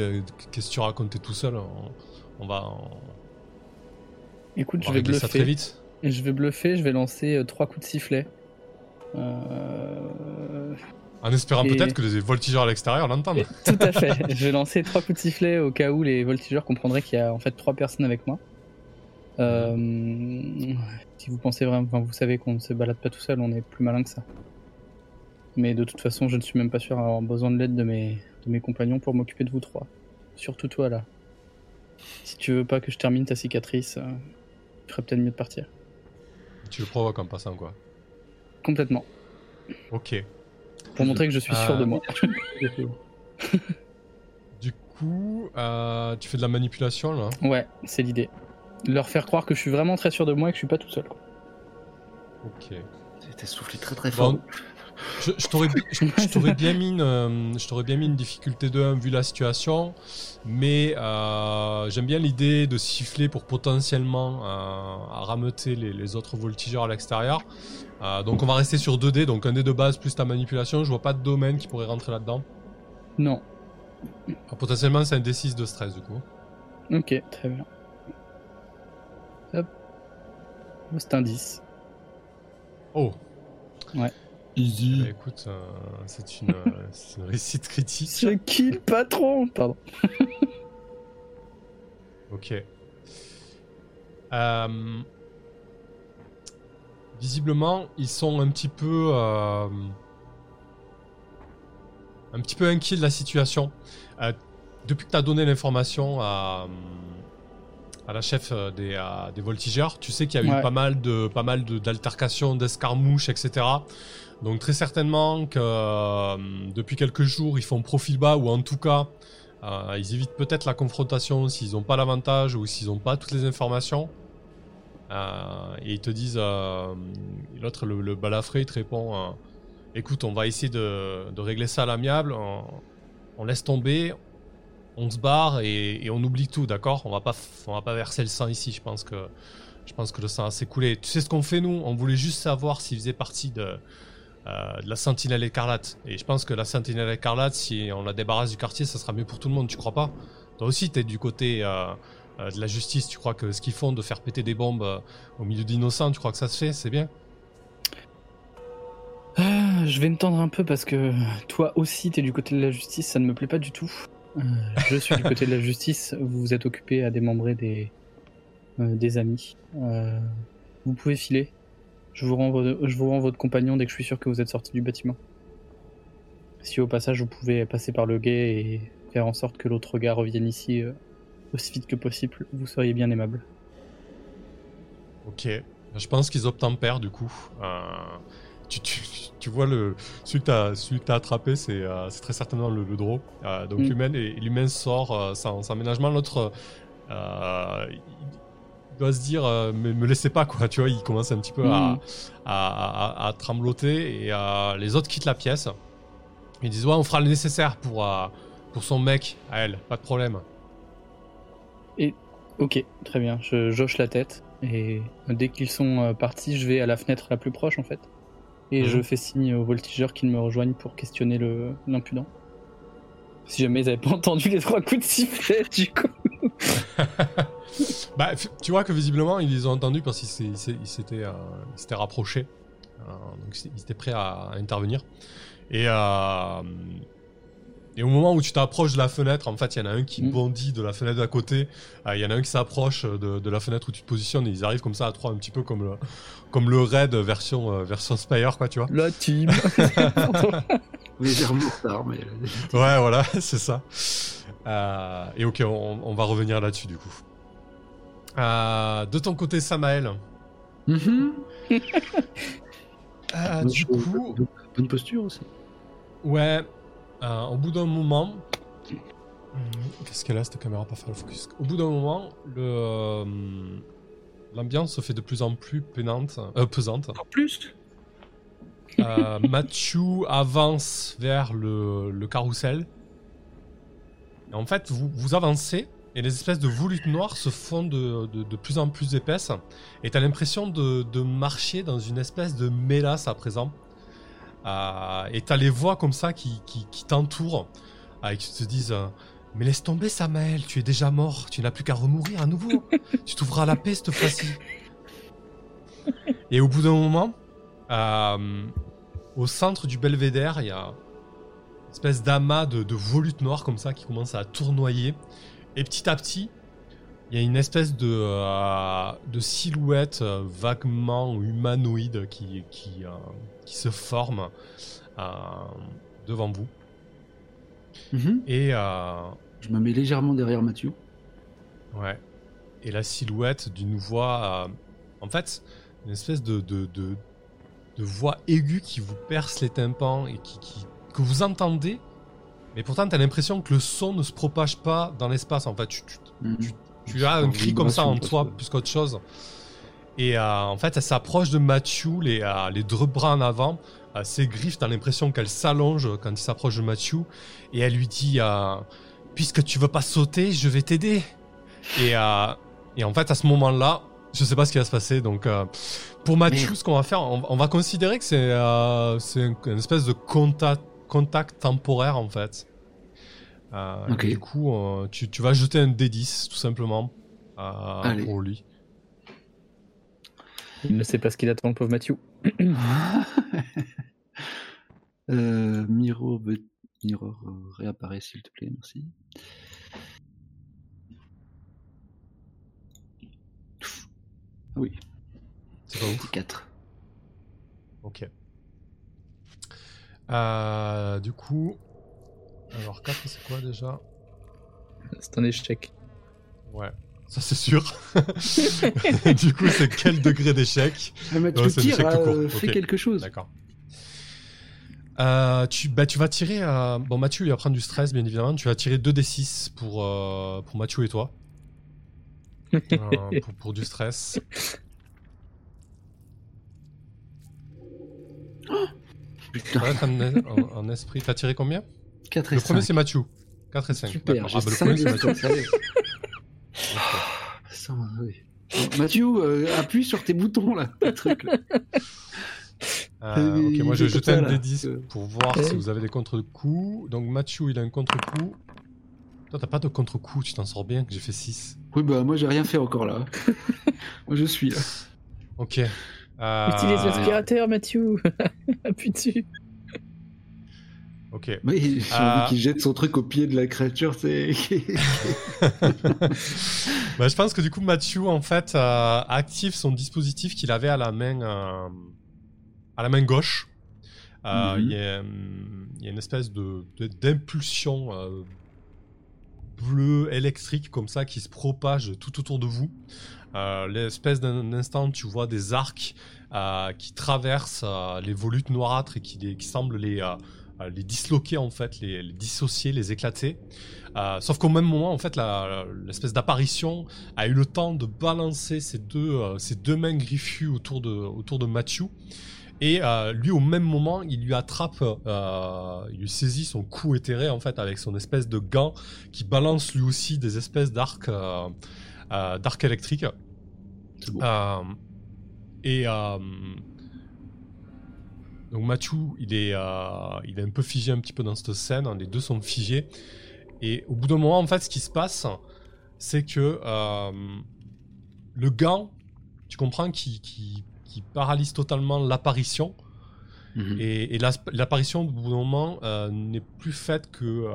Qu'est-ce que tu racontais tout seul? On, va, Écoute, je va vais régler ça très bluffer. vite. Je vais bluffer, je vais lancer euh, trois coups de sifflet. Euh, En espérant Et- peut-être que les voltigeurs à l'extérieur l'entendent. <laughs> Tout à fait. je vais lancer trois coups de sifflet au cas où les voltigeurs comprendraient qu'il y a en fait trois personnes avec moi. Euh, si vous pensez vraiment, enfin, vous savez qu'on ne se balade pas tout seul, on est plus malin que ça. Mais de toute façon, je ne suis même pas sûr d'avoir besoin de l'aide de mes, de mes compagnons pour m'occuper de vous trois. Surtout toi là. Si tu veux pas que je termine ta cicatrice, il ferait peut-être mieux de partir. Tu le provoques en passant, quoi. Complètement. Ok. Pour montrer que je suis sûr Euh, de moi. <laughs> Du coup, euh, tu fais de la manipulation là. Ouais, c'est l'idée. Leur faire croire que je suis vraiment très sûr de moi et que je suis pas tout seul. quoi. Ok. T'as soufflé très très fort. Bon, je, je t'aurais je, je t'aurais bien mis une, euh, je t'aurais bien mis une difficulté de 1 vu la situation, mais euh, j'aime bien l'idée de siffler pour potentiellement euh, rameuter les, les autres voltigeurs à l'extérieur. Euh, donc on va rester sur 2 dés, donc un dé de base plus ta manipulation. Je vois pas de domaine qui pourrait rentrer là-dedans. Non. Potentiellement c'est un D6 de stress du coup. Ok, très bien. Hop. C'est un 10. Oh. Easy. Bah, écoute, euh, c'est une, euh, <laughs> une réussite critique. Je kill patron Pardon. <laughs> Ok. Euh, visiblement, ils sont un petit peu, euh, un petit peu inquiets de la situation. Depuis que tu as donné l'information à, à la chef euh, des, euh, des voltigeurs, tu sais qu'il y a eu Ouais. pas mal de, pas mal de- d'altercations, d'escarmouches, etc. Donc très certainement que euh, depuis quelques jours, ils font profil bas ou en tout cas, euh, ils évitent peut-être la confrontation s'ils n'ont pas l'avantage ou s'ils n'ont pas toutes les informations. Euh, et ils te disent, l'autre, le, le balafré, il te répond, écoute, on va essayer de, de régler ça à l'amiable, on, on laisse tomber, on se barre et, on oublie tout, d'accord? On va pas, on va pas verser le sang ici. Je pense que, le sang a s'écoulé. Tu sais ce qu'on fait nous? On voulait juste savoir s'il faisait partie de, euh, de la Sentinelle écarlate. Et je pense que la Sentinelle écarlate, si on la débarrasse du quartier, ça sera mieux pour tout le monde. Tu crois pas? Toi aussi, t'es du côté euh, euh, de la justice. Tu crois que ce qu'ils font de faire péter des bombes au milieu d'innocents, tu crois que ça se fait? C'est bien? Ah, je vais me tendre un peu parce que toi aussi t'es du côté de la justice, ça ne me plaît pas du tout. Euh, je suis du côté de la justice, vous vous êtes occupé à démembrer des, euh, des amis. Euh, vous pouvez filer. Je vous, rends vo- je vous rends votre compagnon dès que je suis sûr que vous êtes sorti du bâtiment. Si au passage vous pouvez passer par le guet et faire en sorte que l'autre gars revienne ici aussi vite que possible, vous seriez bien aimable. Ok. Je pense qu'ils obtempèrent du coup. Tu, tu, tu vois le celui que que t'as attrapé, c'est euh, c'est très certainement le, le draw. Euh, donc Mm. l'humain et l'humain sort euh, sans, sans ménagement. L'autre, il doit se dire, mais me laissez pas quoi. <laughs> Tu vois, il commence un petit peu à, Mm. à, à- à trembloter et les autres quittent la pièce. Ils disent ouais, on fera le nécessaire pour pour son mec à elle, pas de problème. Ok, très bien. Je joche la tête et dès qu'ils sont partis, je vais à la fenêtre la plus proche en fait. Et Mhm. je fais signe aux voltigeurs qu'ils me rejoignent pour questionner le l'impudent. Si jamais ils avaient pas <laughs> entendu les trois coups de sifflet, du coup. <laughs> Bah, tu vois que visiblement ils les ont entendus parce qu'ils s'étaient euh, s'étaient rapprochés. Euh, donc ils ils étaient prêts à, à intervenir. Et, euh, et au moment où tu t'approches de la fenêtre, en fait, il y en a un qui Mm. bondit de la fenêtre d'à côté. Euh, Il y en a un qui s'approche de, de la fenêtre où tu te positionnes et ils arrivent comme ça à trois, un petit peu comme le, comme le raid version, euh, version Spire, quoi, tu vois. La team. <laughs> Légèrement en retard, mais. Ouais, voilà, <laughs> c'est ça. Euh, et ok, on, on va revenir là-dessus du coup. Euh, de ton côté, Samael. Mhm. <laughs> Euh, Bonne du coup, bonne posture aussi. ouais, euh, au bout d'un moment, Qu'est-ce qu'elle a cette caméra pas faire le focus Au bout d'un moment, le, euh, l'ambiance se fait de plus en plus pénante, euh, pesante. Encore plus? Euh, Mathieu avance vers le, le carrousel. Et en fait, vous, vous avancez et les espèces de volutes noires se font de, de- de plus en plus épaisses. Et t'as l'impression de, de marcher dans une espèce de mélasse à présent. Euh, et t'as les voix comme ça qui, qui, t'entourent euh, et qui te disent euh, Mais laisse tomber, Samael, tu es déjà mort, tu n'as plus qu'à remourir à nouveau. tu t'ouvres à la paix cette fois-ci. Et au bout d'un moment, euh, au centre du belvédère, il y a une espèce d'amas de, de volutes noires comme ça qui commence à tournoyer. Et petit à petit, il y a une espèce de, euh, de silhouette euh, vaguement humanoïde qui, qui, euh, qui se forme devant vous. Mhm. Et, Je me mets légèrement derrière Mathieu. ouais. Et la silhouette d'une voix. en fait, une espèce de, de, de, de voix aiguë qui vous perce les tympans et qui, qui- que vous entendez. Mais pourtant, tu as l'impression que le son ne se propage pas dans l'espace. En fait, tu, tu- Mhm. tu as un cri comme ça en toi plus qu'autre chose. Et euh, en fait, elle s'approche de Mathieu, les, euh, les deux bras en avant. Euh, ses griffes, t'as l'impression qu'elles s'allongent quand il s'approche de Mathieu. Et elle lui dit euh, Puisque tu veux pas sauter, je vais t'aider. Et, et en fait, à ce moment-là, je sais pas ce qui va se passer. Donc, pour Mathieu, ce qu'on va faire, on, on va considérer que c'est c'est un- une espèce de contact, contact temporaire en fait. Euh, Ok. et Du coup, euh, tu, tu vas jeter un D10 tout simplement euh, pour lui. Il ne sait pas ce qu'il attend, le pauvre Mathieu. <laughs> euh, Miro, Mirror euh, réapparaît s'il te plaît, merci. Ah oui, C'est pas ouf. c'est 4. Ok. Euh, du coup, alors 4 c'est quoi déjà C'est un échec. Ouais, ça c'est sûr. <laughs> du coup, c'est quel degré d'échec Mathieu, Ouais, c'est tire, l'échec tout court, euh, fais quelque chose. D'accord. Euh, tu, bah, tu vas tirer. euh, Bon, Mathieu, il va prendre du stress, bien évidemment. Tu vas tirer 2d6 pour, euh, pour Mathieu et toi. Euh, pour, pour du stress. Putain, Ouais, un esprit. T'as tiré combien? 4 et Le premier, 5. c'est Mathieu. 4 et 5. Super, j'ai Ah, bah, le 5 premier, c'est <laughs> Mathieu. euh, appuie sur tes boutons là, tes trucs là. Euh, ok, moi je vais Comme jeter ça, un. D10 Euh. pour voir Ouais. si vous avez des contre-coups. Donc Mathieu, il a un contre-coup. Toi, t'as pas de contre-coup, tu t'en sors bien, que j'ai fait 6. Oui, bah moi j'ai rien fait encore là. <laughs> moi je suis là. Ok. Euh, Utilise l'aspirateur, Mathieu <laughs> Appuie dessus. Ok. J'ai qu'il jette son truc au pied de la créature, c'est. <laughs> Bah, je pense que du coup, Mathieu, en fait, euh, active son dispositif qu'il avait à la main, euh, à la main gauche. Euh, Mhm. Il y, a, hum, il y a une espèce de d'impulsion euh, bleue électrique comme ça qui se propage tout autour de vous. Euh, L'espèce d'un instant, tu vois des arcs euh, qui traversent euh, les volutes noirâtres et qui, semblent les, euh, euh, les disloquer en fait, les, les dissocier, les éclater. Euh, sauf qu'au même moment, en fait, l'espèce d'apparition a eu le temps de balancer ses deux, euh, ses deux mains griffues autour de, autour de Mathieu. Et euh, lui, au même moment, il lui attrape, euh, il lui saisit son cou éthéré, en fait, avec son espèce de gant qui balance lui aussi des espèces d'arcs euh, euh, d'arcs électriques. Euh, et euh, donc Mathieu, il est, euh, il est un peu figé un petit peu dans cette scène. hein, les deux sont figés. Et au bout d'un moment, en fait, ce qui se passe, c'est que euh, le gant, tu comprends, qui, qui, qui paralyse totalement l'apparition. Mhm. Et, l'apparition, au bout d'un moment, euh, n'est plus faite que,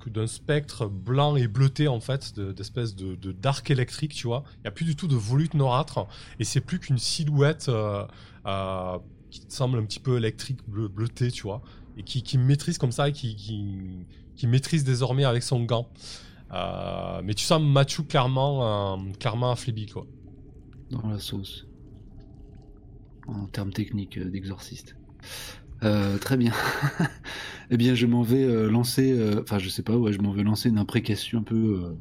que d'un spectre blanc et bleuté, en fait, de- d'espèce de, de d'arc électrique, tu vois. Il n'y a plus du tout de volute noirâtre, et c'est plus qu'une silhouette qui te semble un petit peu électrique, bleu, bleutée, tu vois, et qui, maîtrise comme ça, et qui, maîtrise désormais avec son gant. Euh, mais tu sens Machu clairement, euh, clairement quoi. Dans la sauce. En termes techniques euh, d'exorciste. Euh, très bien. <laughs> Eh bien, je m'en vais euh, lancer, euh, enfin, je sais pas, ouais, je m'en vais lancer une imprécation un peu euh,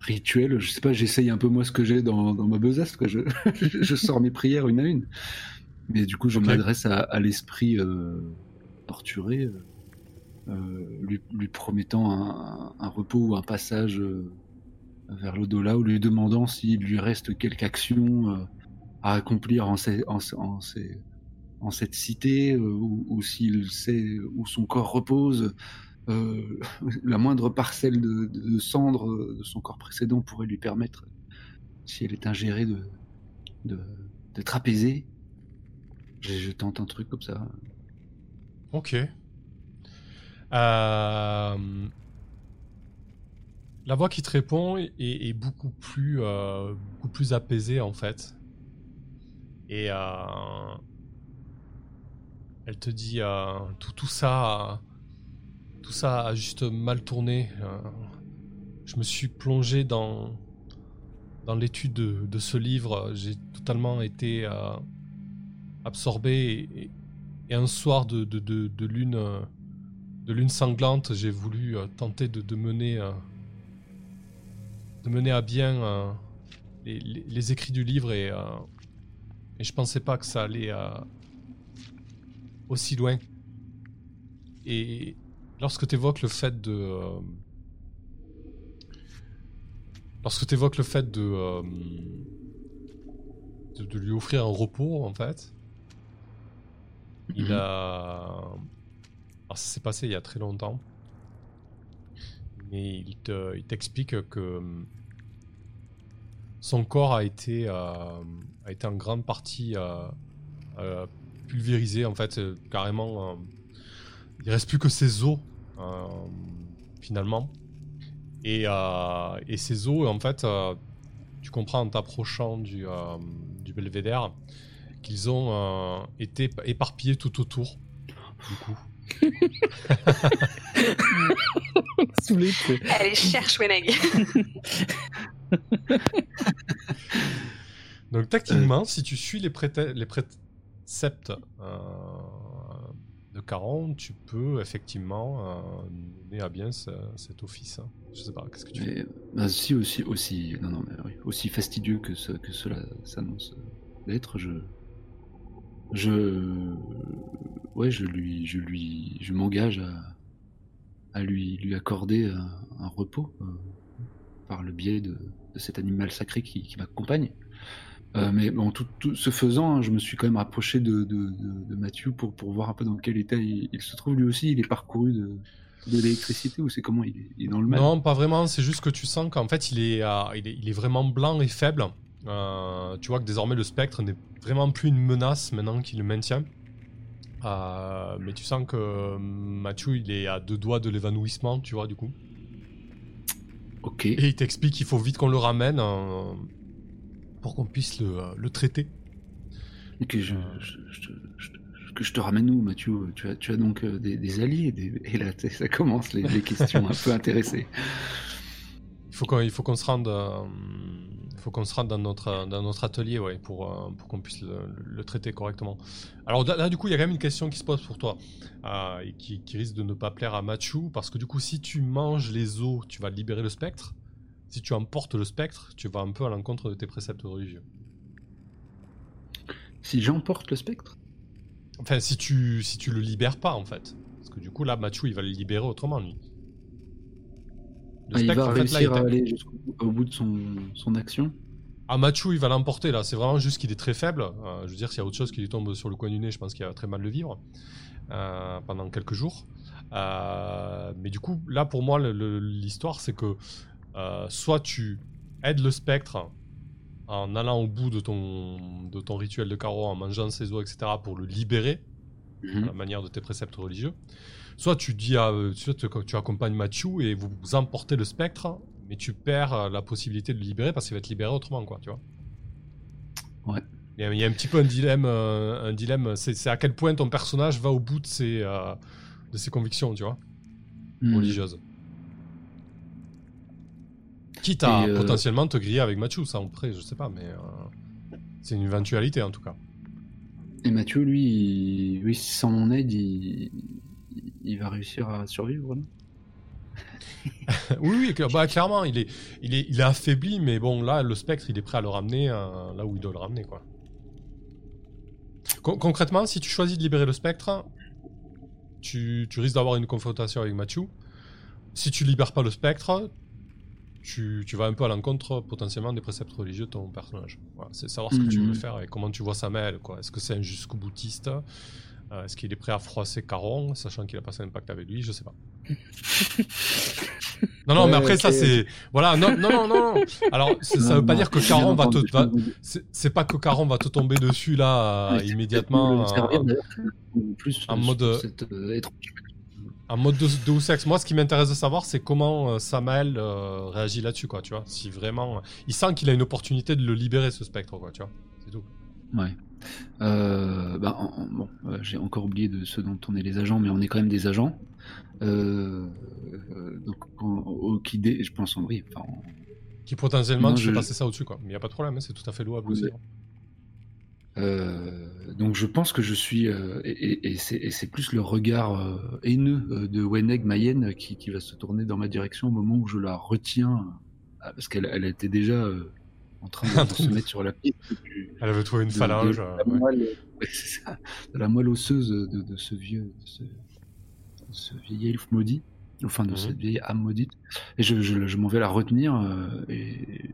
rituelle. Je sais pas, j'essaye un peu moi ce que j'ai dans, dans ma besace, quoi. Je, <laughs> je sors mes prières une à une. Mais du coup, je m'adresse à, à l'esprit euh, torturé, euh, lui, lui promettant un, un repos ou un passage euh, vers l'au-delà, ou lui demandant s'il lui reste quelque action euh, à accomplir en, ces- en, ces- en, ces- en cette cité, euh, ou, ou s'il sait où son corps repose. euh, <laughs> la moindre parcelle de, de, de cendre euh, de son corps précédent pourrait lui permettre, si elle est ingérée, de, de, d'être apaisée. Je, tente un truc comme ça. Ok. Euh, La voix qui te répond est, beaucoup plus, euh, beaucoup plus apaisée en fait. Et euh, elle te dit tout, ça, tout ça a juste mal tourné. Je me suis plongé dans l'étude de, ce livre. J'ai totalement été absorbé et, un soir de, de, de, lune de lune sanglante, j'ai voulu euh, tenter de, mener euh, de mener à bien euh, les, écrits du livre et, et je pensais pas que ça allait aussi loin. Et lorsque tu évoques le fait de lorsque tu évoques le fait de de lui offrir un repos en fait, il Mhm. a. Alors, ça s'est passé il y a très longtemps. Mais il te- il t'explique que hum, son corps a été, euh, a été en grande partie euh, euh, pulvérisé. En fait, carrément, il reste plus que ses os, finalement. Et, et ces os, en fait, tu comprends en t'approchant du, du belvédère qu'ils ont euh, été éparpillés tout autour. Du coup. <laughs> Sais. Allez, cherche Weneg. <laughs> Donc techniquement, si tu suis les, préceptes euh, de Caron, tu peux effectivement euh, mener à bien ce- cet office. hein. Je sais pas, qu'est-ce que tu fais Mais, bah, si aussi, aussi, non, non, mais oui, aussi fastidieux que, ce, que cela s'annonce d'être, je, je, ouais, je lui, je lui, je m'engage à, à lui, lui accorder un, un repos euh, par le biais de, de cet animal sacré qui, qui m'accompagne. Euh, mais bon, tout, tout ce faisant, hein, je me suis quand même rapproché de, de, de, de Mathieu pour, pour voir un peu dans quel état il, il se trouve lui aussi. Il est parcouru de, de l'électricité ou c'est comment il est, il est dans le mal? Non, pas vraiment. C'est juste que tu sens qu'en fait, il est, euh, il est, il est vraiment blanc et faible. Euh, tu vois que désormais, le spectre n'est vraiment plus une menace maintenant qu'il le maintient. Euh, mais tu sens que euh, Mathieu, il est à deux doigts de l'évanouissement, tu vois, du coup. Ok. Et il t'explique qu'il faut vite qu'on le ramène euh, pour qu'on puisse le, le traiter. Ok, je, je- je- je- que je te ramène où, Mathieu? Tu as, tu as donc euh, des, des alliés des- Et là, ça commence les, les questions un peu intéressées. Il faut qu'on se rende, euh, faut qu'on se rende dans notre dans notre atelier, ouais, pour euh, pour qu'on puisse le, le traiter correctement. Alors là, là, du coup, il y a quand même une question qui se pose pour toi euh, et qui, qui risque de ne pas plaire à Machu parce que du coup, si tu manges les os, tu vas libérer le spectre. Si tu emportes le spectre, tu vas un peu à l'encontre de tes préceptes religieux. Si j'emporte le spectre? Enfin, si tu si tu le libères pas en fait, parce que du coup là, Machu, il va le libérer autrement lui. Le Ah, Il va en fait, là, réussir il à aller jusqu'au bout- de son, son action Ah, Machu, il va l'emporter là. C'est vraiment juste qu'il est très faible. Euh, je veux dire, s'il y a autre chose qui lui tombe sur le coin du nez, je pense qu'il va très mal le vivre euh, pendant quelques jours. Euh, mais du coup, là, pour moi, l'histoire, c'est que euh, soit tu aides le spectre en allant au bout de ton, de ton rituel de carreau, en mangeant ses os, etc., pour le libérer, à Mhm. la manière de tes préceptes religieux. Soit tu dis à, euh, tu, tu, accompagnes Mathieu et vous, vous emportez le spectre, mais tu perds euh, la possibilité de le libérer parce qu'il va être libéré autrement, quoi, tu vois. Ouais. Il y, a, il y a un petit peu un dilemme, euh, un dilemme. C'est, à quel point ton personnage va au bout de ses, euh, de ses convictions, tu vois, Mhm. religieuses. Quitte à euh, potentiellement te griller avec Mathieu, ça après, je sais pas, mais euh, c'est une éventualité en tout cas. Et Mathieu, lui, il- oui, sans mon aide, il, il va réussir à survivre là <laughs> oui, bah, clairement, il est, il, est, il est affaibli, mais bon, là, le spectre, il est prêt à le ramener euh, là où il doit le ramener, quoi. Con- concrètement, si tu choisis de libérer le spectre, tu, tu risques d'avoir une confrontation avec Mathieu. Si tu libères pas le spectre, tu, tu vas un peu à l'encontre potentiellement des préceptes religieux de ton personnage. Voilà, c'est savoir ce que tu veux Mhm. faire et comment tu vois sa mêle, quoi. Est-ce que c'est un jusqu'au boutiste? Euh, Est-ce qu'il est prêt à froisser Caron, sachant qu'il a passé un pacte avec lui? Je sais pas. <laughs> non, non, mais après, ça, c'est. Voilà, non, non, non, non. Alors, <laughs> ça Non, veut pas non, dire que Caron va te. va-. C'est pas que Caron va te tomber dessus là euh, Ouais, immédiatement. euh, plus en mode, cette, euh, En mode de, Deus Ex, moi ce qui m'intéresse de savoir c'est comment euh, Samael euh, réagit là-dessus quoi, tu vois. Si vraiment il sent qu'il a une opportunité de le libérer ce spectre quoi, tu vois. C'est tout. Ouais. Euh, bah, en- bon, euh, j'ai encore oublié de ce dont on est les agents, mais on est quand même des agents. Euh, euh, donc, au qui dé- je pense, en oui, enfin, Qui potentiellement Non, tu fais je- passer ça au-dessus quoi. Mais y a pas de problème, hein, c'est tout à fait louable aussi. hein. Euh, donc je pense que je suis euh, et, c'est plus le regard euh, haineux de Weneg Mayenne qui, qui va se tourner dans ma direction au moment où je la retiens parce qu'elle elle était déjà en train de, de se mettre sur la piste du- Elle avait trouvé une de- phalange. de euh, la, moelle, ouais, ça, de la moelle osseuse de, ce vieux de ce, ce vieil elfe maudit enfin de Mhm. cette vieille âme maudite et je, je, je m'en vais la retenir euh, et,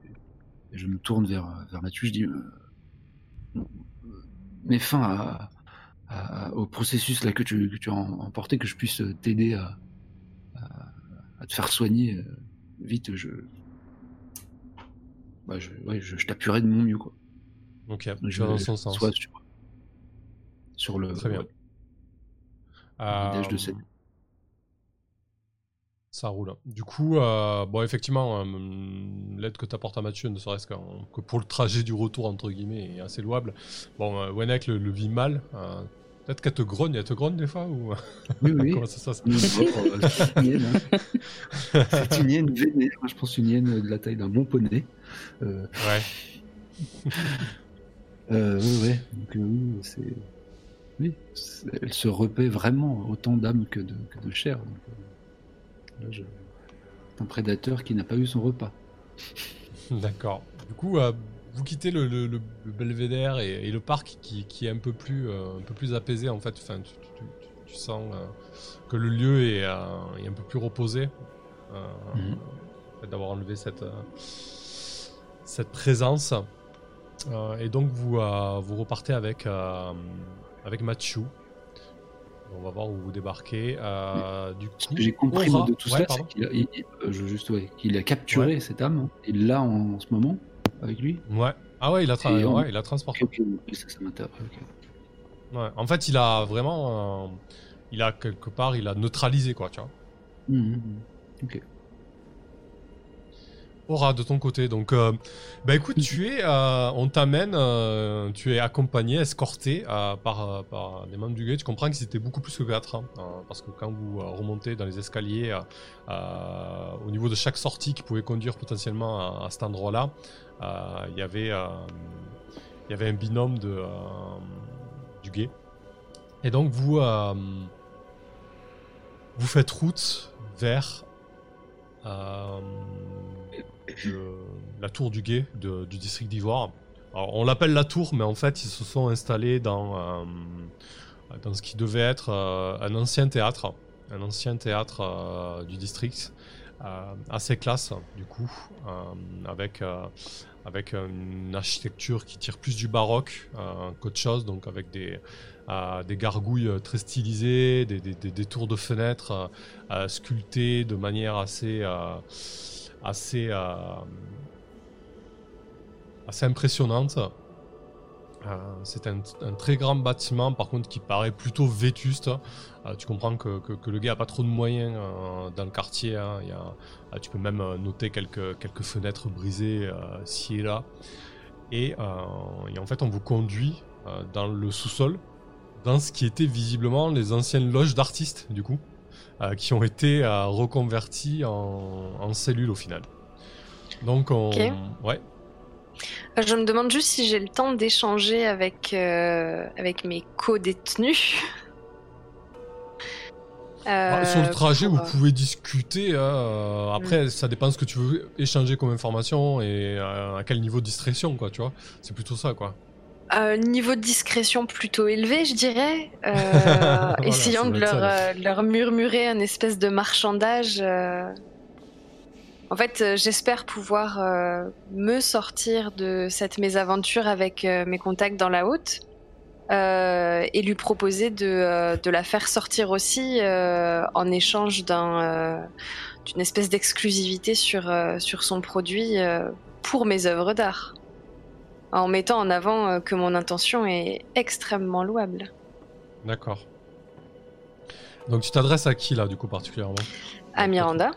et je me tourne vers vers Mathieu je dis euh, mets fin à, à- au processus là que tu, que tu as em- emporté, que je puisse t'aider à, à, à te faire soigner euh, vite. Je, bah, je, ouais, je, je t'appuierai de mon mieux quoi. Ok, Je dans son sens. sois sur, sur le Très bien. Euh, de cette- Ça roule. Du coup, euh, bon, effectivement, euh, l'aide que tu apportes à Mathieu, ne serait-ce qu'en- que pour le trajet du retour, entre guillemets, est assez louable. Bon, euh, Wenek le, le vit mal. Peut-être qu'elle te grogne, elle te grogne des fois ou Oui, oui. <laughs> comment ça se passe? Bon, c'est une hyène, hein. C'est une hyène vénère, je pense une hyène de la taille d'un bon poney. Euh, Ouais. <laughs> Euh, ouais, ouais. Donc, euh, oui, c'est. Oui, c'est- elle se repaît vraiment autant d'âme que de, que de chair. Donc, là, je... C'est un prédateur qui n'a pas eu son repas. D'accord. Du coup, vous quittez le, le- le- le belvédère et, et le parc qui, qui est un peu plus, euh, un peu plus apaisé en fait. Enfin, tu, tu- tu- tu sens euh, que le lieu est, euh, est un peu plus reposé. Mhm. D'avoir enlevé cette, cette présence. Euh, et donc, vous, euh, vous repartez avec, euh, avec Mathieu. On va voir où vous débarquez. Du coup, j'ai compris Aura- de tout Ouais, ça, qu'il a, il- il- je- juste, ouais, qu'il a capturé cette âme. Et là, en, en ce moment, avec lui. Ouais. Ah ouais, il a, tra- Et on- ouais, il a transporté. Ok, ok, ça, ça. Ouais, en fait, il a vraiment. euh, il a quelque part, il a neutralisé, quoi, tu vois. Mhm, mhm. Ok. De ton côté. Donc, euh, bah écoute, tu es. euh, on t'amène. euh, tu es accompagné, escorté par, des membres du guet. Tu comprends qu'ils étaient beaucoup plus que 4. parce que quand vous remontez dans les escaliers, au niveau de chaque sortie qui pouvait conduire potentiellement à, cet endroit-là, il y avait. il y avait un binôme de, du guet. Et donc, vous. vous faites route vers le- la tour du guet du district d'Ivoire. On l'appelle la tour, mais en fait, ils se sont installés dans, euh, ce qui devait être euh, un ancien théâtre, un ancien théâtre euh, du district, euh, assez classe, du coup, euh, avec, euh, avec une architecture qui tire plus du baroque euh, qu'autre chose, donc avec des, euh, des gargouilles euh, très stylisées, des, des- tours de fenêtres sculptées de manière assez, assez, assez impressionnante. Euh, c'est un, un très grand bâtiment, par contre, qui paraît plutôt vétuste. Euh, tu comprends que, que- que le gars a pas trop de moyens euh, dans le quartier. hein. Il y a, tu peux même noter quelques, quelques fenêtres brisées ci et là. Et, et en fait, on vous conduit dans le sous-sol, dans ce qui était visiblement les anciennes loges d'artistes, du coup, qui ont été reconverties en, en cellules au final. Donc, on. Ouais. Euh, Je me demande juste si j'ai le temps d'échanger avec, euh, avec mes co-détenus. Ah, sur le Euh, trajet, pour, vous pouvez discuter. hein, euh, après, ça dépend de ce que tu veux échanger comme information et à quel niveau de discrétion, quoi, tu vois. C'est plutôt ça, quoi. Niveau de discrétion plutôt élevé, je dirais. <laughs> Voilà, essayant de leur, leur murmurer un espèce de marchandage. En fait, euh, j'espère pouvoir euh, me sortir de cette mésaventure avec euh, mes contacts dans la haute euh, et lui proposer de, de la faire sortir aussi en échange d'un, d'une espèce d'exclusivité sur, sur son produit pour mes œuvres d'art en mettant en avant que mon intention est extrêmement louable. D'accord. Donc, tu t'adresses à qui, là, du coup, particulièrement? À Miranda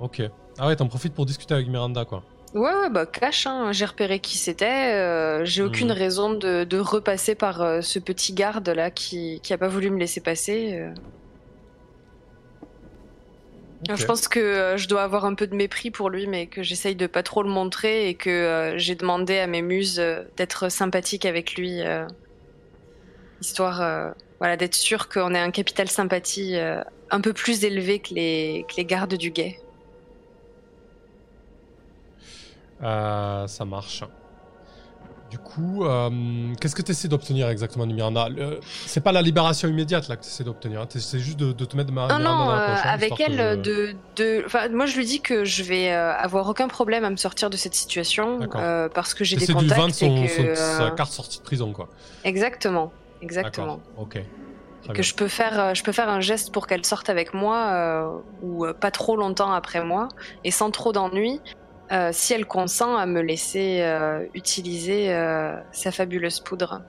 Ok. Ah ouais, t'en profites pour discuter avec Miranda, quoi. Ouais, ouais, bah cash, hein. j'ai repéré qui c'était. euh, j'ai aucune Mhm. raison de, de repasser par euh, ce petit garde là qui, qui a pas voulu me laisser passer. euh. Je pense que je dois avoir un peu de mépris pour lui, mais que j'essaye de pas trop le montrer et que j'ai demandé à mes muses d'être sympathique avec lui, histoire voilà, d'être sûr qu'on ait un capital sympathie un peu plus élevé que les, que les gardes du guet. Euh, ça marche. Du coup, euh, qu'est-ce que tu essaies d'obtenir exactement de Miranda C'est pas la libération immédiate là que tu essaies d'obtenir, tu essaies juste de, de te mettre Miranda non, dans la euh, poche. hein, avec elle, que- de, de... Enfin, moi je lui dis que je vais avoir aucun problème à me sortir de cette situation parce que j'ai des contacts vendre son, et son- que... sa carte sortie de prison, quoi. Exactement, exactement. Ok. Très Que bien. je peux faire, je peux faire un geste pour qu'elle sorte avec moi ou pas trop longtemps après moi et sans trop d'ennui. Euh, si elle consent à me laisser euh, utiliser euh, sa fabuleuse poudre.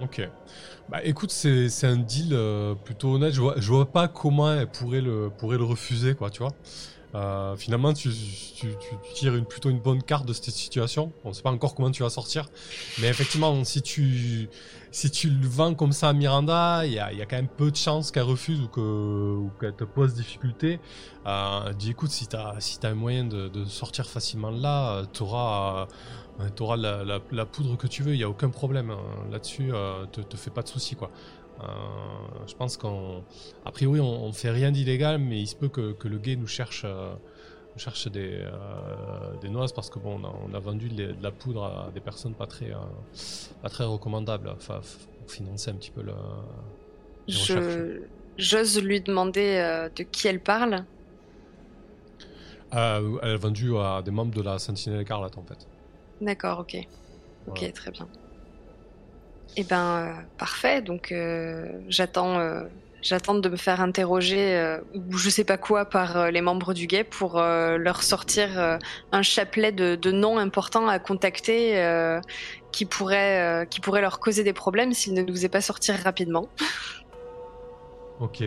Ok. Bah écoute, c'est un deal plutôt honnête. Je vois, je vois pas comment elle pourrait le, pourrait le refuser, quoi, tu vois. Euh, finalement, tu, tires plutôt une bonne carte de cette situation. On sait pas encore comment tu vas sortir. Mais effectivement, si tu, si tu le vends comme ça à Miranda, il y a, quand même peu de chances qu'elle refuse ou que- ou qu'elle te pose difficulté. Euh, dis écoute, si tu as, si t'as un moyen de, sortir facilement là, tu auras, la, la- la poudre que tu veux, il n'y a aucun problème hein. là-dessus, euh, te, te fais pas de soucis quoi. Euh, je pense qu'en a priori on, on fait rien d'illégal, mais il se peut que, que le gay nous cherche, euh, cherche des, euh, des noises parce que bon, on a, on a vendu de, de la poudre à des personnes pas très, euh, pas très recommandables, enfin pour financer un petit peu recherches. Je, j'ose lui demander euh, de qui elle parle. Elle est vendue à des membres de la Sentinelle Écarlate en fait. D'accord, ok. Ok, très bien. Eh ben, euh, parfait. Donc, euh, j'attends, euh, j'attends de me faire interroger ou je sais pas quoi par les membres du guet pour leur sortir un chapelet de, noms importants à contacter qui pourrait, qui pourrait leur causer des problèmes s'ils ne nous faisaient pas sortir rapidement. Ok.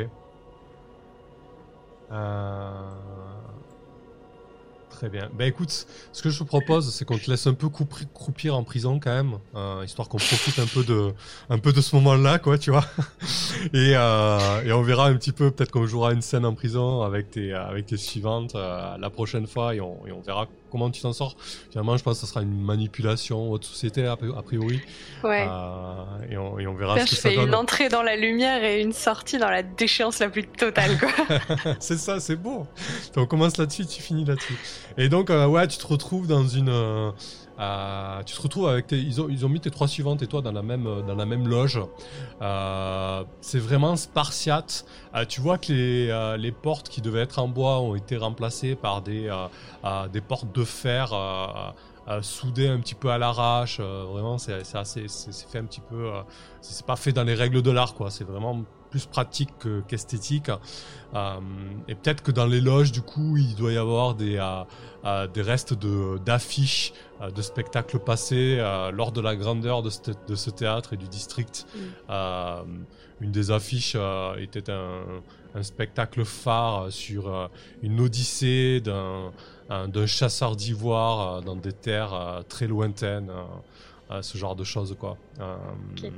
Très bien. Ben écoute, ce que je te propose, c'est qu'on te laisse un peu croupir en prison quand même, euh, histoire qu'on profite un peu de, un peu de ce moment-là, quoi, tu vois. <laughs> Et, euh, et on verra un petit peu, peut-être qu'on jouera une scène en prison avec tes, tes suivantes euh, la prochaine fois, et on, et on verra comment tu t'en sors. Finalement, je pense que ce sera une manipulation haute société a pri- a priori, Ouais. Euh, et, on, et on verra Tiens, ce que ça fais donne. une entrée dans la lumière et une sortie dans la déchéance la plus totale, quoi. <laughs> c'est ça, c'est beau. Donc, on commence là-dessus, tu finis là-dessus. Et donc, euh, ouais, tu te retrouves dans une. Euh, tu te retrouves avec tes, ils ont, mis tes trois suivantes et toi dans la même, euh, loge. Euh, c'est vraiment spartiate. Tu vois que les, portes qui devaient être en bois ont été remplacées par des, portes de fer soudées un petit peu à l'arrache. Vraiment, c'est assez, fait un petit peu. c'est pas fait dans les règles de l'art, quoi. C'est vraiment plus pratique que- qu'esthétique. Euh, et peut-être que dans les loges, du coup, il doit y avoir des, euh, euh, des restes de- d'affiches de, spectacles passés euh, lors de la grandeur de ce, de ce théâtre et du district. Mm. Une des affiches était un, un spectacle phare sur une odyssée d'un un- d'un chasseur d'ivoire dans des terres très lointaines. ce genre de choses, quoi. Euh, Ok.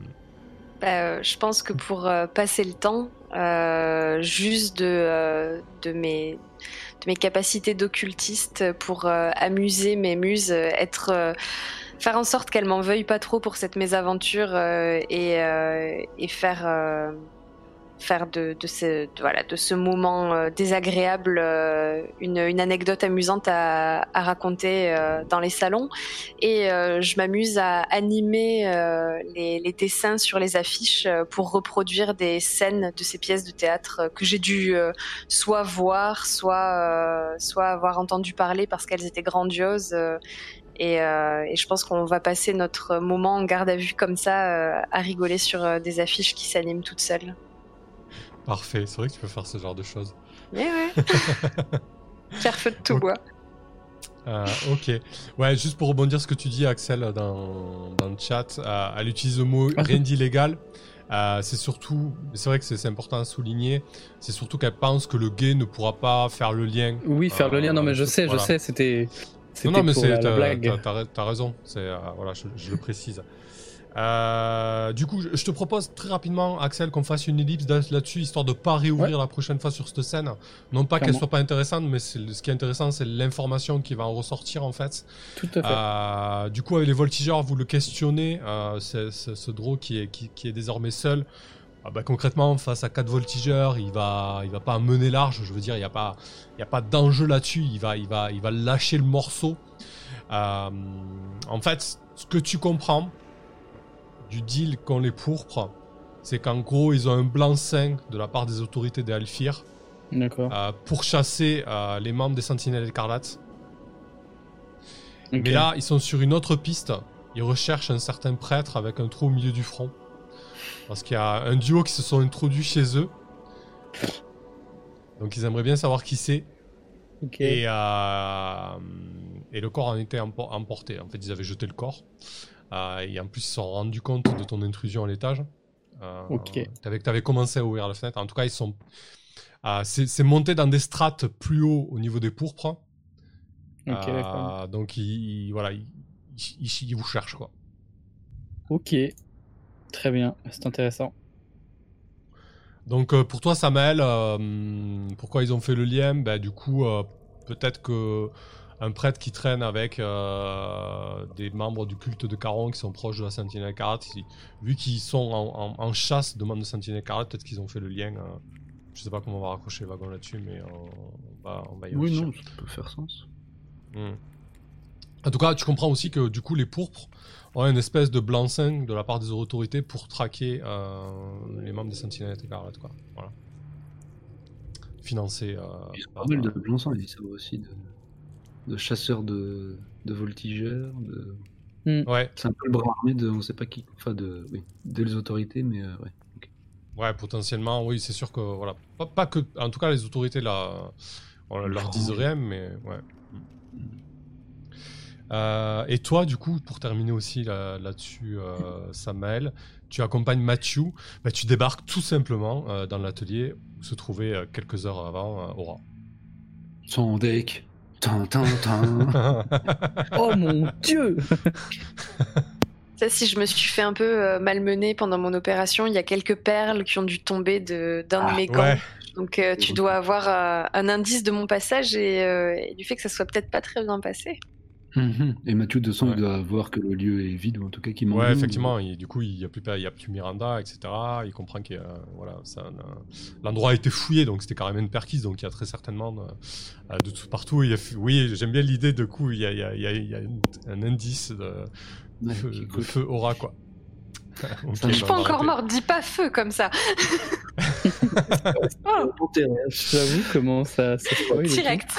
Bah, euh, je pense que pour euh, passer le temps, euh, juste de, euh, de, mes, de mes capacités d'occultiste pour euh, amuser mes muses, être, faire en sorte qu'elles m'en veuillent pas trop pour cette mésaventure et, et faire, faire de, ce, moment euh, désagréable euh, une, anecdote amusante à, raconter euh, dans les salons. Et je m'amuse à animer les, dessins sur les affiches pour reproduire des scènes de ces pièces de théâtre que j'ai dû soit voir, soit, avoir entendu parler parce qu'elles étaient grandioses. Et, je pense qu'on va passer notre moment en garde à vue comme ça, à rigoler sur des affiches qui s'animent toutes seules. Parfait, c'est vrai que tu peux faire ce genre de choses. Mais ouais. <laughs> Faire feu de tout bois. Euh, ok. Ouais, juste pour rebondir ce que tu dis, Axel, dans, dans le chat, euh, elle utilise le mot rien d'illégal. Euh, c'est surtout, c'est vrai que c'est important à souligner, c'est surtout qu'elle pense que le gay ne pourra pas faire le lien. Oui, faire le lien, non mais je sais, je sais, c'était. Non, non, mais c'est, t'as, raison, c'est, voilà, je, le précise. Euh, du coup, je te propose très rapidement, Axel, qu'on fasse une ellipse là-dessus, histoire de pas réouvrir la prochaine fois sur cette scène. Non pas qu'elle soit pas intéressante, mais ce qui est intéressant, c'est l'information qui va en ressortir en fait. Tout à fait. Euh, du coup, avec les voltigeurs, vous le questionnez, euh, ce draw qui est, qui, est désormais seul. Ah bah, concrètement, face à quatre voltigeurs, il va, il va pas mener large. Je veux dire, il n'y a pas, il y a pas d'enjeu là-dessus. Il va, il va, il va lâcher le morceau. en fait, ce que tu comprends, du deal qu'ont les pourpres, c'est qu'en gros, ils ont un blanc-seing de la part des autorités des Alfir euh, pour chasser euh, les membres des Sentinelles écarlates. Mais là, ils sont sur une autre piste. Ils recherchent un certain prêtre avec un trou au milieu du front. Parce qu'il y a un duo qui se sont introduits chez eux. Donc ils aimeraient bien savoir qui c'est. Et, euh, et le corps en était emporté. En fait, ils avaient jeté le corps. Euh, et en plus, ils se sont rendus compte de ton intrusion à l'étage. Euh, ok. Tu avais, commencé à ouvrir la fenêtre. En tout cas, ils sont. Euh, c'est monté dans des strates plus haut au niveau des pourpres. Ok, donc, ils, voilà, ils, vous cherchent, quoi. Ok. Très bien. C'est intéressant. Donc, pour toi, Samuel, pourquoi ils ont fait le lien? Bah, Du coup, peut-être que un prêtre qui traîne avec euh, des membres du culte de Caron qui sont proches de la Sentinelle Carate. Vu qu'ils sont en, chasse de membres de Sentinelle Carate, peut-être qu'ils ont fait le lien. Euh, je sais pas comment on va raccrocher le wagon là-dessus, mais euh, on, va, on va y Oui, non, ça peut faire sens. Hmm. En tout cas, tu comprends aussi que du coup, les pourpres ont une espèce de blanc-seing de la part des autorités pour traquer les membres des Sentinelles Carate, quoi. Voilà. Financer. Ils ont pas mal de blanc-seing, ils savent aussi de de chasseurs de, de voltigeurs. De... Hmm. Ouais. C'est un peu le bras armé de on sait pas qui. Enfin, de, oui, des autorités, mais euh, ouais. Ouais, potentiellement, oui, c'est sûr que. Voilà. Pas, que. En tout cas, les autorités là, on leur disent rien, mais ouais. Euh, et toi, du coup, pour terminer aussi là-dessus, là euh, Samael, tu accompagnes Mathieu. Bah, tu débarques tout simplement euh, dans l'atelier où se trouvait quelques heures avant Aura. Son deck <laughs> oh mon dieu Ça, si je me suis fait un peu euh, malmener pendant mon opération, il y a quelques perles qui ont dû tomber d'un de, ah, mes gants. Donc euh, tu dois avoir euh, un indice de mon passage et, du fait que ça soit peut-être pas très bien passé. Mhm. Et Mathieu, de son, il doit voir que le lieu est vide, ou en tout cas qu'il manque. Ouais, effectivement. du coup, il n'y a, plus, il y a plus Miranda, etc. Il comprend que voilà, l'endroit a été fouillé, donc c'était carrément une perquise, donc il y a très certainement de, de tout partout. Il y a, oui, j'aime bien l'idée, de coup, il y a, il y a, il y a un indice de, feu, aura, quoi. <laughs> okay, je suis pas encore mort, dis pas feu comme ça. <laughs> oh. J'avoue comment ça, ça Direct.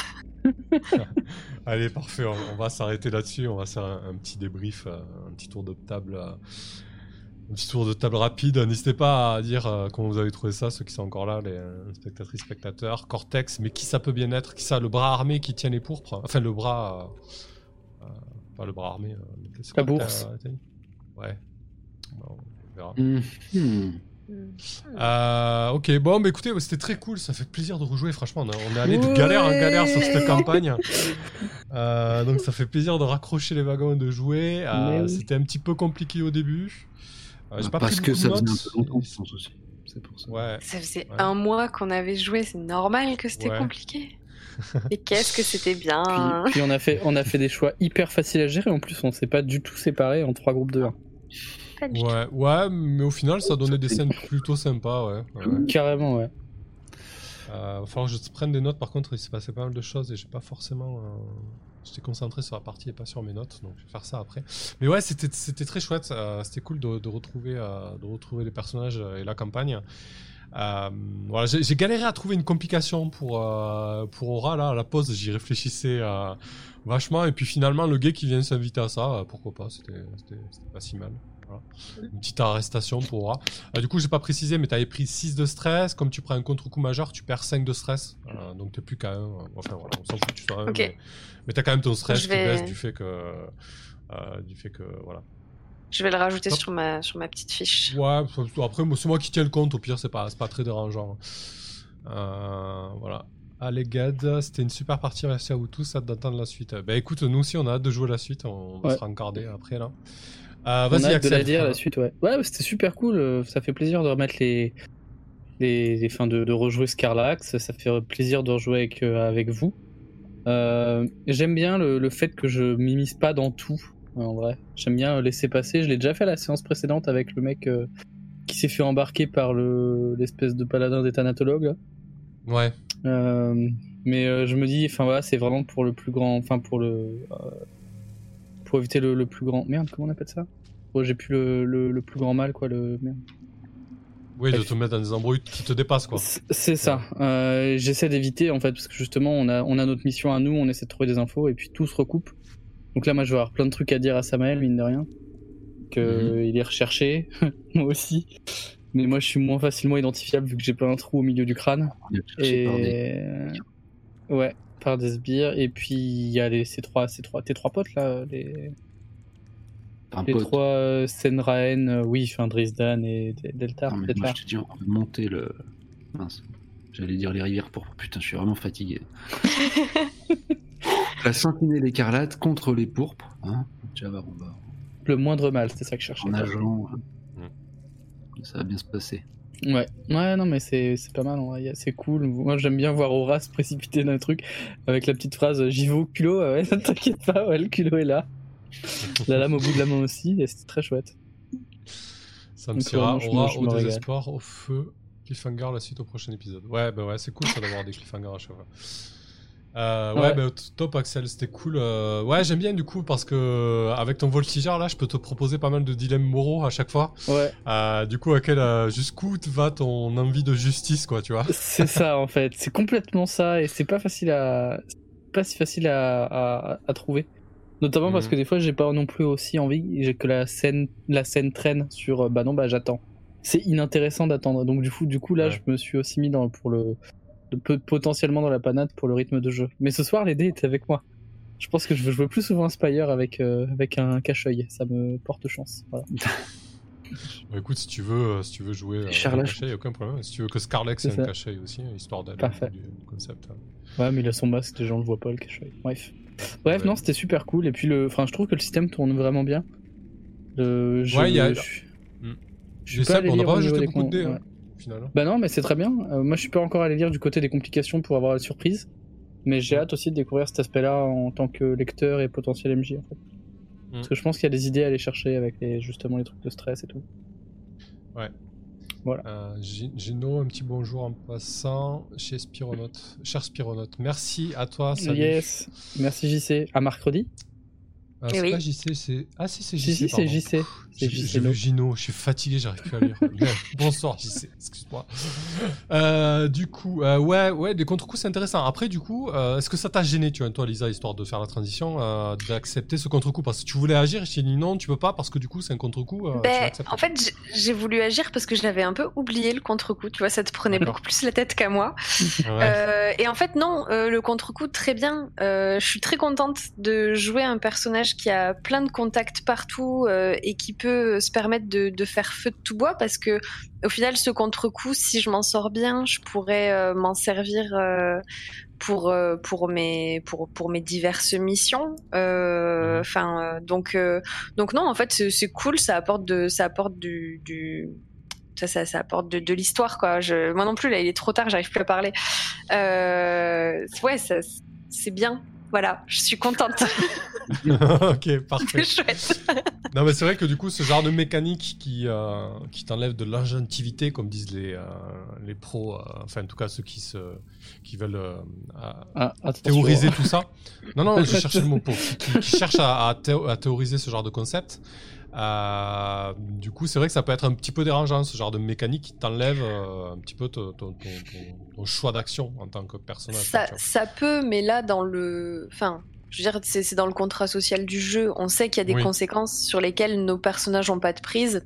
<laughs> Allez, parfait. On, va s'arrêter là-dessus. On va faire un, petit débrief, euh, un petit tour de table. Euh, un petit tour de table rapide. N'hésitez pas à dire euh, comment vous avez trouvé ça, ceux qui sont encore là, les spectatrices, spectateurs. Cortex, mais qui ça peut bien être? Qui ça Le bras armé qui tient les pourpres? Enfin, le bras. pas le bras armé. La bourse. ouais. on verra. Mhm. Euh, ok, bon, bah écoutez, c'était très cool, ça fait plaisir de rejouer, franchement. On, est allé de galère en galère sur cette campagne. Euh, donc ça fait plaisir de raccrocher les wagons et de jouer. Euh, c'était un petit peu compliqué au début. pas Parce que ça faisait un peu longtemps, je pense aussi. C'est pour ça. Ouais. Ça faisait un mois qu'on avait joué, c'est normal que c'était compliqué. <laughs> Et qu'est-ce que c'était bien puis, on, a fait, on a fait des choix hyper faciles à gérer en plus, on s'est pas du tout séparés en trois groupes de 1. Pas du tout. Ouais, ouais, mais au final, ça donnait des scènes plutôt sympas, ouais. ouais. Carrément, ouais. Euh, va falloir que je prenne des notes, par contre, il s'est passé pas mal de choses et j'ai pas forcément. euh, J'étais concentré sur la partie et pas sur mes notes, donc je vais faire ça après. Mais ouais, c'était c'était très chouette, euh, c'était cool de, de retrouver, euh, de retrouver les personnages et la campagne. Euh, voilà, j'ai galéré à trouver une complication pour, euh, pour Aura, là, à la pause, j'y réfléchissais euh, vachement, et puis finalement, le gars qui vient s'inviter à ça, pourquoi pas, c'était pas si mal. Voilà. Une petite arrestation pour Aura. Du coup, j'ai pas précisé, mais t'avais pris 6 de stress. Comme tu prends un contre-coup majeur, tu perds 5 de stress. Donc t'es plus qu'à 1. Enfin voilà, on s'en fout tu sois. Mais, mais t'as quand même ton stress qui baisse du fait que. du fait que. Voilà. Je vais le rajouter sur ma, sur ma petite fiche. Ouais, après, c'est moi qui tiens le compte. Au pire, c'est pas, c'est pas très dérangeant. Euh, voilà. Allez, Gad, c'était une super partie. Merci à vous tous. Hâte d'entendre la suite. Bah écoute, nous aussi, on a hâte de jouer la suite. On va Ouais. se rencarder après là. Euh, Vas-y, hâte de la Axel. dire la suite, ouais. Ouais, c'était super cool. euh, Ça fait plaisir de remettre les. les, les- enfin, de, de rejouer Scarlax. Ça fait plaisir de rejouer avec, euh, avec vous. Euh, J'aime bien le, le fait que je m'immisce pas dans tout, en vrai. J'aime bien laisser passer. Je l'ai déjà fait à la séance précédente avec le mec euh, qui s'est fait embarquer par le- l'espèce de paladin des thanatologues. là. Ouais. Euh, mais euh, je me dis, enfin voilà, c'est vraiment pour le plus grand, enfin pour le, euh, pour éviter le, le plus grand. Merde, comment on appelle ça? Oh, J'ai plus le, le, le plus grand mal, quoi. Le merde. Oui, de te mettre dans des embrouilles qui te dépassent, quoi. C'est c'est ça. Euh, J'essaie d'éviter en fait parce que justement on a on a notre mission à nous, on essaie de trouver des infos et puis tout se recoupe. Donc là, moi, je vais avoir plein de trucs à dire à Samael, mine de rien, que il est recherché, <laughs> moi aussi. Mais moi, je suis moins facilement identifiable vu que j'ai plein de trous au milieu du crâne. Il a cherché par des- Et ouais, par des sbires. Et puis il y a les ces trois, ces trois, tes trois potes là, les, un les pote. trois euh, Senraen, euh, oui, enfin Drisdan et Deltar Non, mais peut-être moi, là. je te dis, on va monter le. Mince. J'allais dire les rivières pour. Putain, je suis vraiment fatigué. <laughs> La sentinelle écarlate contre les pourpres. Hein voir, on va Le moindre mal, c'est ça que je cherchais. en nageant. Mm. Ça va bien se passer. Ouais, ouais, non, mais c'est c'est pas mal, c'est cool. Moi, j'aime bien voir Aura se précipiter dans un truc avec la petite phrase J'y vais au culot, ah ouais, <laughs> t'inquiète pas, ouais, le culot est là. La lame au bout de la main aussi, et c'était très chouette. Ça me sera aura au désespoir, au feu, cliffhanger la suite au prochain épisode. Ouais, bah ouais, c'est cool ça d'avoir des cliffhangers à chaque fois. Euh, ouais, Ouais. bah, top Axel, c'était cool. Euh, ouais, j'aime bien du coup parce que euh, avec ton voltigeur là, je peux te proposer pas mal de dilemmes moraux à chaque fois. Ouais, Euh, du coup, à quel, jusqu'où va ton envie de justice, quoi, tu vois? <laughs> C'est ça en fait, c'est complètement ça, et c'est pas facile à. pas si facile à, à, à trouver. Notamment parce Mhm. que des fois, j'ai pas non plus aussi envie que la scène, la scène traîne sur bah non, bah j'attends. C'est inintéressant d'attendre. Donc, du coup, du coup là, Ouais. je me suis aussi mis dans, pour le. Potentiellement dans la panade pour le rythme de jeu. Mais ce soir, les dés étaient avec moi. Je pense que je veux jouer plus souvent à Spire avec, euh, avec un cache-œil. Ça me porte chance. Voilà. <laughs> Bah, Écoute, si tu veux, euh, si tu veux jouer euh, Charlotte. un cachet, y a aucun problème. Si tu veux que Scarlex ait un cachet aussi, histoire d'aller du, concept. hein. Ouais, mais il a son masque, les gens le voient pas, le cache-œil. Bref. Bref, Ouais. non, c'était super cool. Et puis, le... enfin, je trouve que le système tourne vraiment bien. Le... je- Ouais, il y a- je- Hmm. Je suis pas ça, on n'a pas beaucoup de dés, ouais. hein, final. Bah non, mais c'est très bien. Euh, moi, je suis pas encore allé lire du côté des complications pour avoir la surprise. Mais j'ai hâte aussi de découvrir cet aspect-là en tant que lecteur et potentiel MJ, en fait. Parce que je pense qu'il y a des idées à aller chercher avec les, justement les trucs de stress et tout. Euh, G- Gino, un petit bonjour en passant chez Spironaute. Cher Spironaute, merci à toi. Salut. Yes. Merci JC. À mercredi Ah, Eh c'est oui. pas JC, c'est. Ah, si, c'est Si, JC. si. JC. C'est J'ai JC. j'ai vu Gino, je suis fatigué, j'arrive plus à lire. <laughs> Bonsoir JC, excuse-moi. Euh, du coup, euh, ouais, ouais, des contre-coups c'est intéressant. Après, du coup, euh, est-ce que ça t'a gêné, tu vois, toi, Lisa, histoire de faire la transition, d'accepter ce contre-coup? Parce que tu voulais agir, je t'ai dit non, tu peux pas, parce que du coup, c'est un contre-coup. Ben, en fait, j'ai- voulu agir parce que je l'avais un peu oublié le contre-coup. Tu vois, ça te prenait beaucoup plus la tête qu'à moi. <laughs> Ouais. Et en fait, non, le contre-coup, très bien. Je suis très contente de jouer un personnage qui a plein de contacts partout euh, et qui peut se permettre de, de faire feu de tout bois parce que, au final, ce contre-coup, si je m'en sors bien, je pourrais euh, m'en servir. euh, pour pour mes pour pour mes diverses missions enfin donc donc non en fait c'est cool ça apporte de ça apporte du, du ça, ça, ça apporte de, de l'histoire quoi. Je, moi non plus là il est trop tard, j'arrive plus à parler. Euh, ouais, c'est bien. Voilà, je suis contente. <laughs> <laughs> ok, <laughs> parfait. C'est chouette. Non, mais c'est vrai que du coup, ce genre de mécanique qui, euh, qui t'enlève de l'ingentivité, comme disent les, euh, les pros, euh, enfin, en tout cas, ceux qui, se, qui veulent euh, à- Ah, théoriser tout ça. Non, non, je cherchais le mot pour. Qui, qui cherchent à, à théo- à théoriser ce genre de concept. Euh, du coup, c'est vrai que ça peut être un petit peu dérangeant, ce genre de mécanique qui t'enlève euh, un petit peu ton, ton- ton- ton- ton choix d'action en tant que personnage. Ça, peut, mais là, dans le. Enfin, je veux dire, c'est c'est dans le contrat social du jeu. On sait qu'il y a des Oui. conséquences sur lesquelles nos personnages n'ont pas de prise.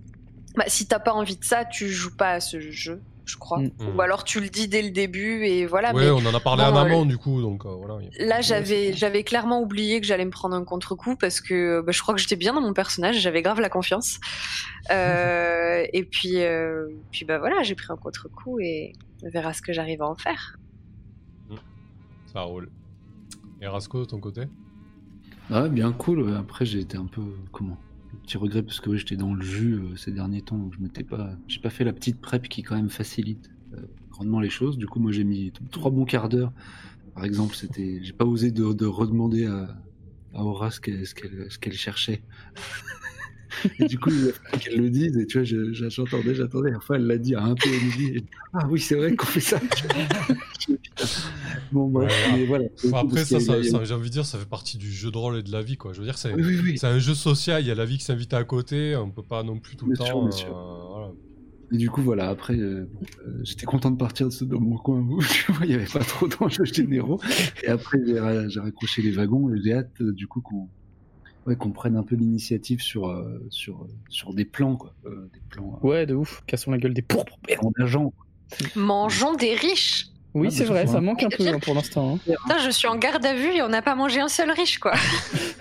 Bah, si t'as pas envie de ça, tu joues pas à ce jeu, je crois. Mm. Mm. Ou alors tu le dis dès le début et voilà. ouais, mais on en a parlé bon, en euh, du coup, donc euh, voilà. là, j'avais j'avais clairement oublié que j'allais me prendre un contre-coup parce que bah, je crois que j'étais bien dans mon personnage, j'avais grave la confiance. <laughs> Euh, et puis, euh, puis bah voilà, j'ai pris un contre-coup et on verra ce que j'arrive à en faire. Ça roule. Et Rasco, de ton côté? Ah ouais, bien cool. Après, j'ai été un peu comment? Petit regret parce que ouais, j'étais dans le jus euh, ces derniers temps, donc je m'étais pas, j'ai pas fait la petite prep qui quand même facilite euh, grandement les choses. Du coup, moi, j'ai mis trois bons quarts d'heure. Par exemple, c'était, j'ai pas osé de, de redemander à, à Aura ce qu'elle, ce qu'elle, ce qu'elle cherchait. <laughs> du coup, qu'elle le dise. Et tu vois, j'attendais, j'attendais. Enfin, elle l'a dit à un peu midi. Ah oui, c'est vrai qu'on fait ça. <laughs> bon, bref, Ouais. mais voilà. Après, ça, j'ai envie de dire, ça fait partie du jeu de rôle et de la vie, quoi. Je veux dire, c'est Oui, oui, oui. c'est un jeu social, il y a la vie qui s'invite à côté, on peut pas non plus tout le Bien sûr, temps. bien sûr. euh, voilà. Et du coup, voilà, après, euh, euh, j'étais content de partir de ce, dans mon coin où <laughs> il n'y avait pas trop d'enjeux généraux. Et après, j'ai ra- j'ai raccroché les wagons et j'ai hâte, euh, du coup, qu'on ouais, qu'on prenne un peu l'initiative sur, euh, sur, sur des plans, quoi. Euh, des plans euh, Ouais, de ouf. Cassons la gueule des pourpres. merde. en agent. Mangeons des riches. Oui, Ah, c'est bah, vrai, ça manque un peu hein, pour l'instant. hein. Putain, je suis en garde à vue et on n'a pas mangé un seul riche, quoi. <laughs> <laughs>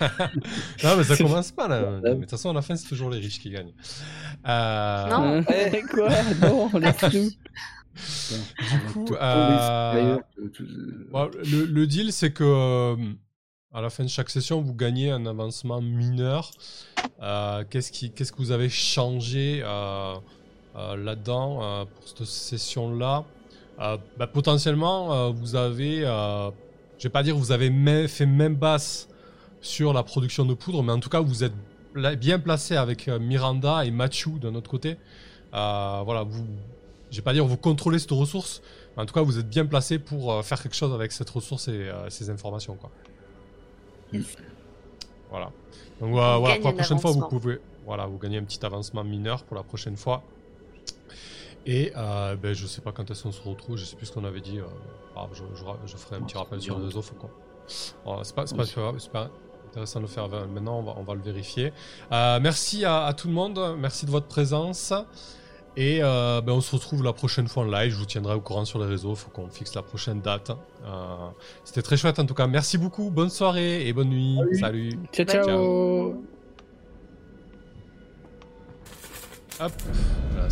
Non, mais ça C'est- commence pas là. Mais de toute façon, à la fin, c'est toujours les riches qui gagnent. Euh, Non. <laughs> Euh, Quoi? Non, laisse-nous. Du coup, euh, bon, le, le deal, c'est que euh, à la fin de chaque session, vous gagnez un avancement mineur. Euh, Qu'est-ce qui, qu'est-ce que vous avez changé euh, euh, là-dedans euh, pour cette session-là? Euh, bah, Potentiellement, euh, vous avez, euh, je vais pas dire, vous avez même- fait même basse sur la production de poudre, mais en tout cas, vous êtes pla- bien placé avec euh, Miranda et Machu d'un autre côté. Voilà, vous, je vais pas dire vous contrôlez cette ressource, mais en tout cas, vous êtes bien placé pour faire quelque chose avec cette ressource et ces informations, quoi. Voilà. Donc voilà, pour la prochaine fois, vous pouvez, voilà, vous gagnez un petit avancement mineur pour la prochaine fois. Et euh, ben, je sais pas quand est-ce qu'on se retrouve, je sais plus ce qu'on avait dit. euh, ah, je, je ra- je ferai un petit se rappel sur les réseaux. Faut qu'on- Voilà, c'est pas, c'est pas, c'est pas intéressant de le faire maintenant, on va, on va le vérifier. Euh, merci à, à tout le monde, merci de votre présence. Et euh, ben, on se retrouve la prochaine fois en live. Je vous tiendrai au courant sur les réseaux. Faut qu'on fixe la prochaine date. Euh, C'était très chouette en tout cas. Merci beaucoup. Bonne soirée et bonne nuit. Salut. Ciao, Ciao. ciao. Hop. Voilà,